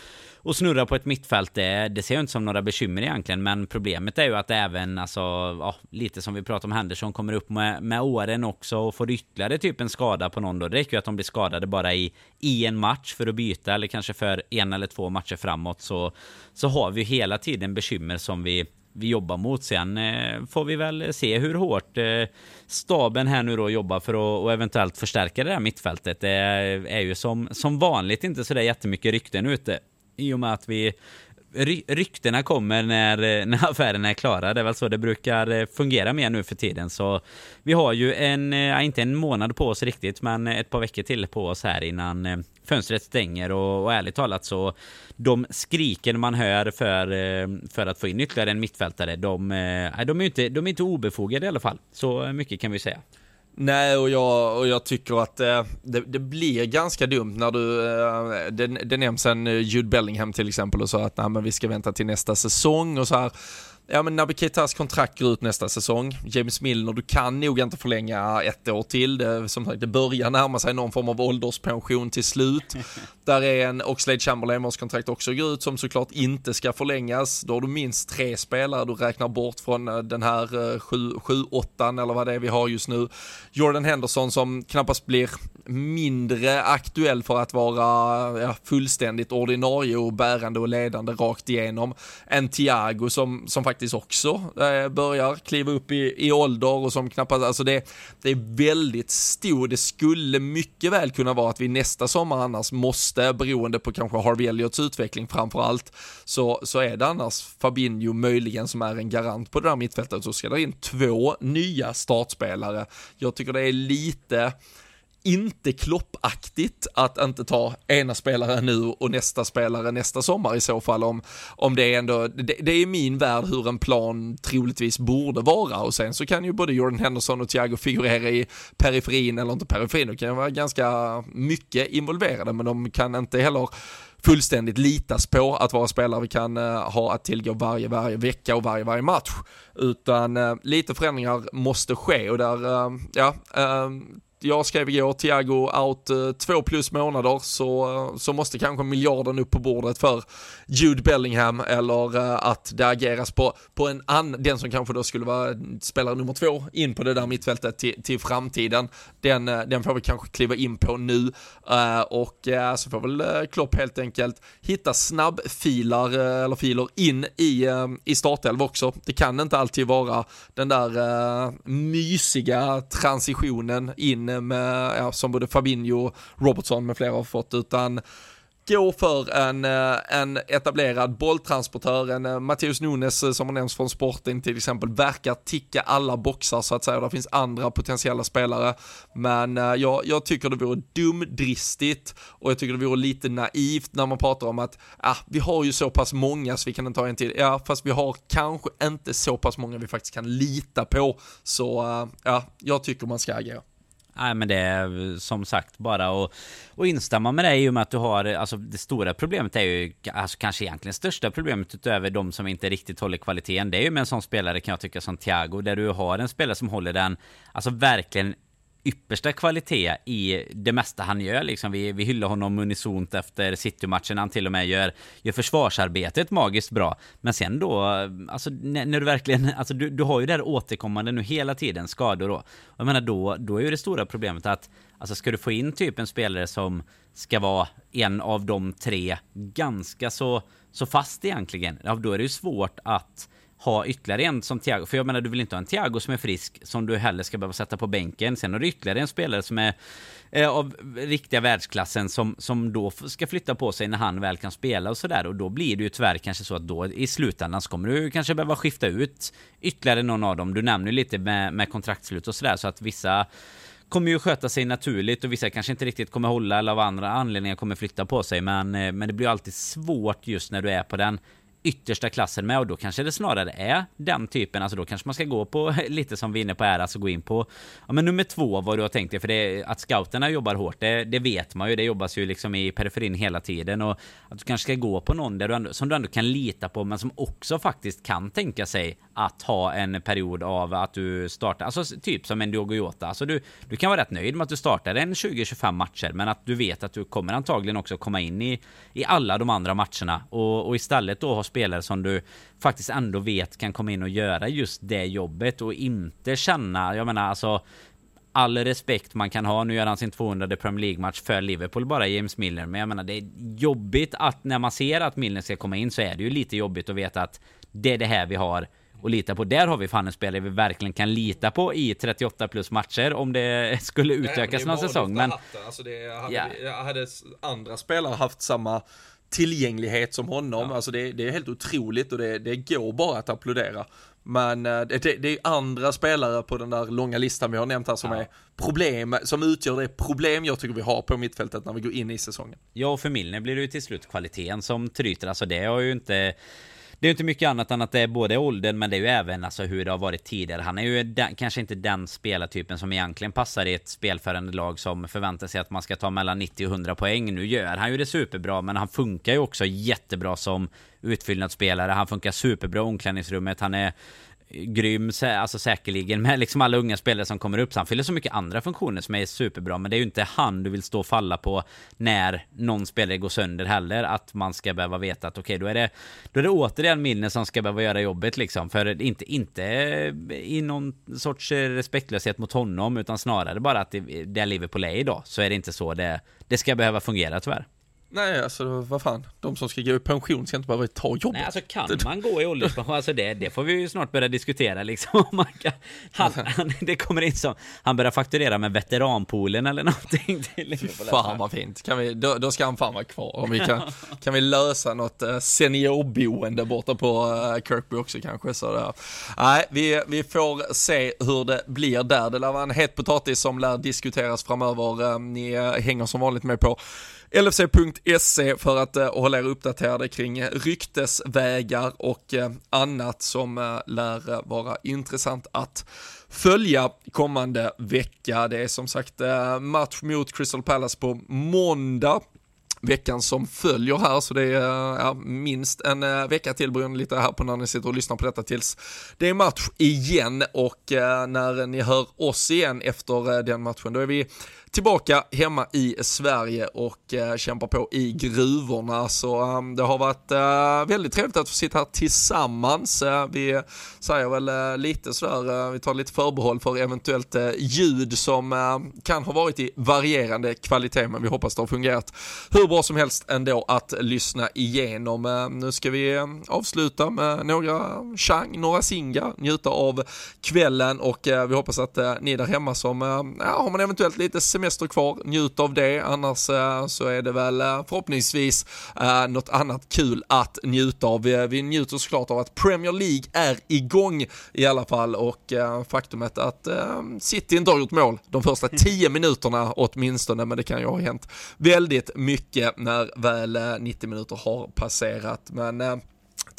Speaker 2: och snurra på ett mittfält, det, det ser jag inte som några bekymmer egentligen. Men problemet är ju att även, alltså, ja, lite som vi pratade om Henderson, kommer upp med, med åren också och får ytterligare typ en skada på någon då. Det räcker ju att de blir skadade bara i, i en match för att byta eller kanske för en eller två matcher framåt så, så har vi hela tiden bekymmer som vi vi jobbar mot. Sen eh, får vi väl se hur hårt eh, staben här nu då jobbar för att och eventuellt förstärka det här mittfältet. Det är ju som, som vanligt inte så där jättemycket rykten ute i och med att vi ryktena kommer när, eh, när affärerna är klara. Det är väl så det brukar eh, fungera mer nu för tiden. Så vi har ju en, eh, inte en månad på oss riktigt, men ett par veckor till på oss här innan fönstret stänger. Och, och ärligt talat så de skriken man hör för, för att få in ytterligare en mittfältare, de, de, är inte, de är inte obefogade i alla fall. Så mycket kan vi säga.
Speaker 1: Nej, och jag, och jag tycker att eh, det, det, blir ganska dumt när du, eh, det, det nämns en eh, Jude Bellingham till exempel och så att nej, men vi ska vänta till nästa säsong och så här ja men Naby Keitas kontrakt går ut nästa säsong. James Milner, du kan nog inte förlänga ett år till. Det, som sagt, det börjar närma sig någon form av ålderspension till slut. Där är en Oxlade Chamberlain vars kontrakt också går ut som såklart inte ska förlängas. Då har du minst tre spelare du räknar bort från eh, den här 7-8 eh, eller vad det är vi har just nu. Jordan Henderson som knappast blir mindre aktuell för att vara ja, fullständigt ordinarie och bärande och ledande rakt igenom. En Thiago som, som faktiskt också eh, börjar kliva upp i, i ålder och som knappast, alltså det, det är väldigt stor, det skulle mycket väl kunna vara att vi nästa sommar annars måste, beroende på kanske Harvey Elliots utveckling framför allt, så, så är det annars Fabinho möjligen som är en garant på det där mittfältet, så ska det in två nya startspelare. Jag tycker det är lite, inte kloppaktigt att inte ta ena spelaren nu och nästa spelare nästa sommar i så fall om, om det är ändå, det, det är min värld hur en plan troligtvis borde vara och sen så kan ju både Jordan Henderson och Thiago figurera i periferin eller inte periferin, de kan vara ganska mycket involverade men de kan inte heller fullständigt litas på att vara spelare vi kan eh, ha att tillgå varje, varje vecka och varje, varje match. Utan eh, lite förändringar måste ske och där, eh, ja, jag skrev igår, Thiago out eh, två plus månader, så, eh, så måste kanske miljarden upp på bordet för Jude Bellingham eller eh, att det ageras på, på en annan, den som kanske då skulle vara spelare nummer två in på det där mittfältet till, till framtiden. Den, eh, den får vi kanske kliva in på nu och så får väl Klopp helt enkelt hitta snabbfilar eller filer in i, i startelv också. Det kan inte alltid vara den där mysiga transitionen in med, ja, som både Fabinho, Robertson med flera har fått, utan gå för en, eh, en etablerad bolltransportör, en eh, Matteus Nunes eh, som har nämnts från Sporting till exempel, verkar ticka alla boxar så att säga. Det finns andra potentiella spelare, men jag, jag tycker det vore dumdristigt och jag tycker det vore lite naivt när man pratar om att ah, vi har ju så pass många så vi kan inte ha en till. Ja, fast vi har kanske inte så pass många vi faktiskt kan lita på. Så ja, jag tycker man ska agera.
Speaker 2: Nej men det är som sagt bara att, att instämma med dig i och med att du har Alltså det stora problemet är ju Alltså kanske egentligen största problemet utöver de som inte riktigt håller kvaliteten. Det är ju med en sån spelare kan jag tycka som Thiago Där du har en spelare som håller den Alltså verkligen yppersta kvalitet i det mesta han gör. Liksom. Vi, vi hyllar honom unisont efter City-matchen. Han till och med gör, gör försvarsarbetet magiskt bra. Men sen då, alltså när, när du verkligen, alltså du, du har ju det här återkommande nu hela tiden, skador då. Jag menar då, då är ju det stora problemet att, alltså ska du få in typ en spelare som ska vara en av de tre ganska så, så fast egentligen, ja, då är det ju svårt att ha ytterligare en som Thiago. För jag menar, du vill inte ha en Thiago som är frisk som du heller ska behöva sätta på bänken. Sen har du ytterligare en spelare som är eh, av riktiga världsklassen som, som då ska flytta på sig när han väl kan spela och sådär. Och då blir det ju tyvärr kanske så att då i slutändan så kommer du kanske behöva skifta ut ytterligare någon av dem. Du nämner ju lite med, med kontraktslut och sådär så att vissa kommer ju sköta sig naturligt och vissa kanske inte riktigt kommer hålla eller av andra anledningar kommer flytta på sig. Men, eh, men det blir alltid svårt just när du är på den yttersta klassen med och då kanske det snarare är den typen, alltså då kanske man ska gå på lite som vi är inne på här, alltså gå in på ja men nummer två vad du har tänkt dig, för det att scouterna jobbar hårt, det, det, vet man ju, det jobbas ju liksom i periferin hela tiden. Och att du kanske ska gå på någon där du ändå, som du ändå kan lita på men som också faktiskt kan tänka sig att ha en period av att du startar, alltså typ som en Diogo Jota, alltså du, du kan vara rätt nöjd med att du startar en 20-25 matcher men att du vet att du kommer antagligen också komma in i, i alla de andra matcherna. Och, och istället då ha spelare som du faktiskt ändå vet kan komma in och göra just det jobbet och inte känna, jag menar alltså all respekt man kan ha. Nu gör han sin 200 Premier League-match för Liverpool bara, James Milner. Men jag menar, det är jobbigt att när man ser att Milner ska komma in så är det ju lite jobbigt att veta att det är det här vi har och lita på. Där har vi fan en spelare vi verkligen kan lita på i 38 plus matcher om det skulle utökas Nej, någon säsong. Men...
Speaker 1: Alltså det, hade, ja. hade andra spelare haft samma tillgänglighet som honom. Ja. Alltså det, det, är helt otroligt och det, det går bara att applådera. Men eh, det, det, är andra spelare på den där långa listan vi har nämnt här som ja. är problem, som utgör det problem jag tycker vi har på mittfältet när vi går in i säsongen.
Speaker 2: Ja, och för Milner blir det ju till slut kvaliteten som tryter. Alltså det har ju inte det är inte mycket annat än att det är både åldern men det är ju även alltså hur det har varit tidigare. Han är ju den, kanske inte den spelartypen som egentligen passar i ett spelförande lag som förväntar sig att man ska ta mellan 90 och 100 poäng. Nu gör han ju det superbra men han funkar ju också jättebra som utfyllnadsspelare. Han funkar superbra i omklädningsrummet. Han är grym, alltså säkerligen med liksom alla unga spelare som kommer upp. Så han fyller så mycket andra funktioner som är superbra. Men det är ju inte han du vill stå och falla på när någon spelare går sönder heller. Att man ska behöva veta att okej, okay, då är det då är det återigen minne som ska behöva göra jobbet liksom. För inte, inte i någon sorts respektlöshet mot honom, utan snarare bara att det, det är Liverpool är idag. Så är det inte så det, det ska behöva fungera tyvärr.
Speaker 1: Nej, alltså vad fan. De som ska gå i pension ska inte behöva ta jobbet. Nej,
Speaker 2: alltså kan man gå i ålderspension? Alltså det, det får vi ju snart börja diskutera liksom. Man kan, han, han, det kommer in som, han börjar fakturera med veteranpoolen eller någonting. Till
Speaker 1: fan vad fint. Kan vi, då, då ska han fan vara kvar. Om vi kan, kan vi lösa något eh, seniorboende borta på uh, Kirkby också kanske. Så där. Nej, vi, vi får se hur det blir där. Det lär vara en het potatis som lär diskuteras framöver. Ni hänger som vanligt med på LFC.se för att eh, hålla er uppdaterade kring eh, ryktesvägar och eh, annat som eh, lär eh, vara intressant att följa kommande vecka. Det är som sagt eh, match mot Crystal Palace på måndag veckan som följer här, så det är ja, minst en vecka till beroende lite här på när ni sitter och lyssnar på detta tills det är match igen och när ni hör oss igen efter den matchen, då är vi tillbaka hemma i Sverige och eh, kämpar på i gruvorna. Så eh, det har varit eh, väldigt trevligt att få sitta här tillsammans. Eh, vi säger väl eh, lite sådär, eh, vi tar lite förbehåll för eventuellt ljud som kan ha varit i varierande kvalitet, men vi hoppas det har fungerat hur bra som helst ändå att lyssna igenom. nu ska vi avsluta med några Chang, några Singa, njuta av kvällen och vi hoppas att ni där hemma som, ja, har man eventuellt lite semester kvar, njut av det, annars eh, så är det väl eh, förhoppningsvis eh, något annat kul att njuta av. Vi, vi njuter såklart av att Premier League är igång i alla fall och faktumet att City inte har gjort mål de första tio minuterna åtminstone, men det kan ju ha hänt väldigt mycket när väl 90 minuter har passerat. Men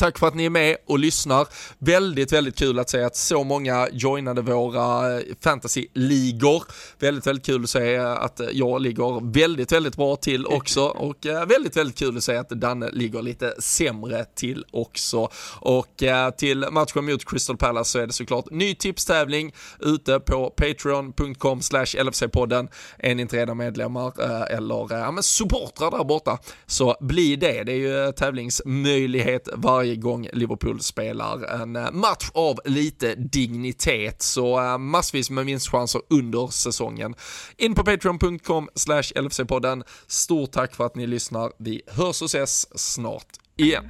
Speaker 1: Tack för att ni är med och lyssnar. Väldigt, väldigt kul att se att så många joinade våra eh, fantasy-ligor. Väldigt, väldigt kul att se att jag ligger väldigt, väldigt bra till också och eh, väldigt, väldigt kul att se att Danne ligger lite sämre till också. Och eh, till matchen mot Crystal Palace så är det såklart ny tipstävling ute på patreon.com slash LFC-podden. Är ni inte redan medlemmar eller supportrar där borta så bli det. Det är ju tävlingsmöjlighet varje varje gång Liverpool spelar en eh, match av lite dignitet. Så eh, massvis med vinstchanser under säsongen. In på patreon.com slash LFC-podden. Stort tack för att ni lyssnar. Vi hörs och ses snart igen.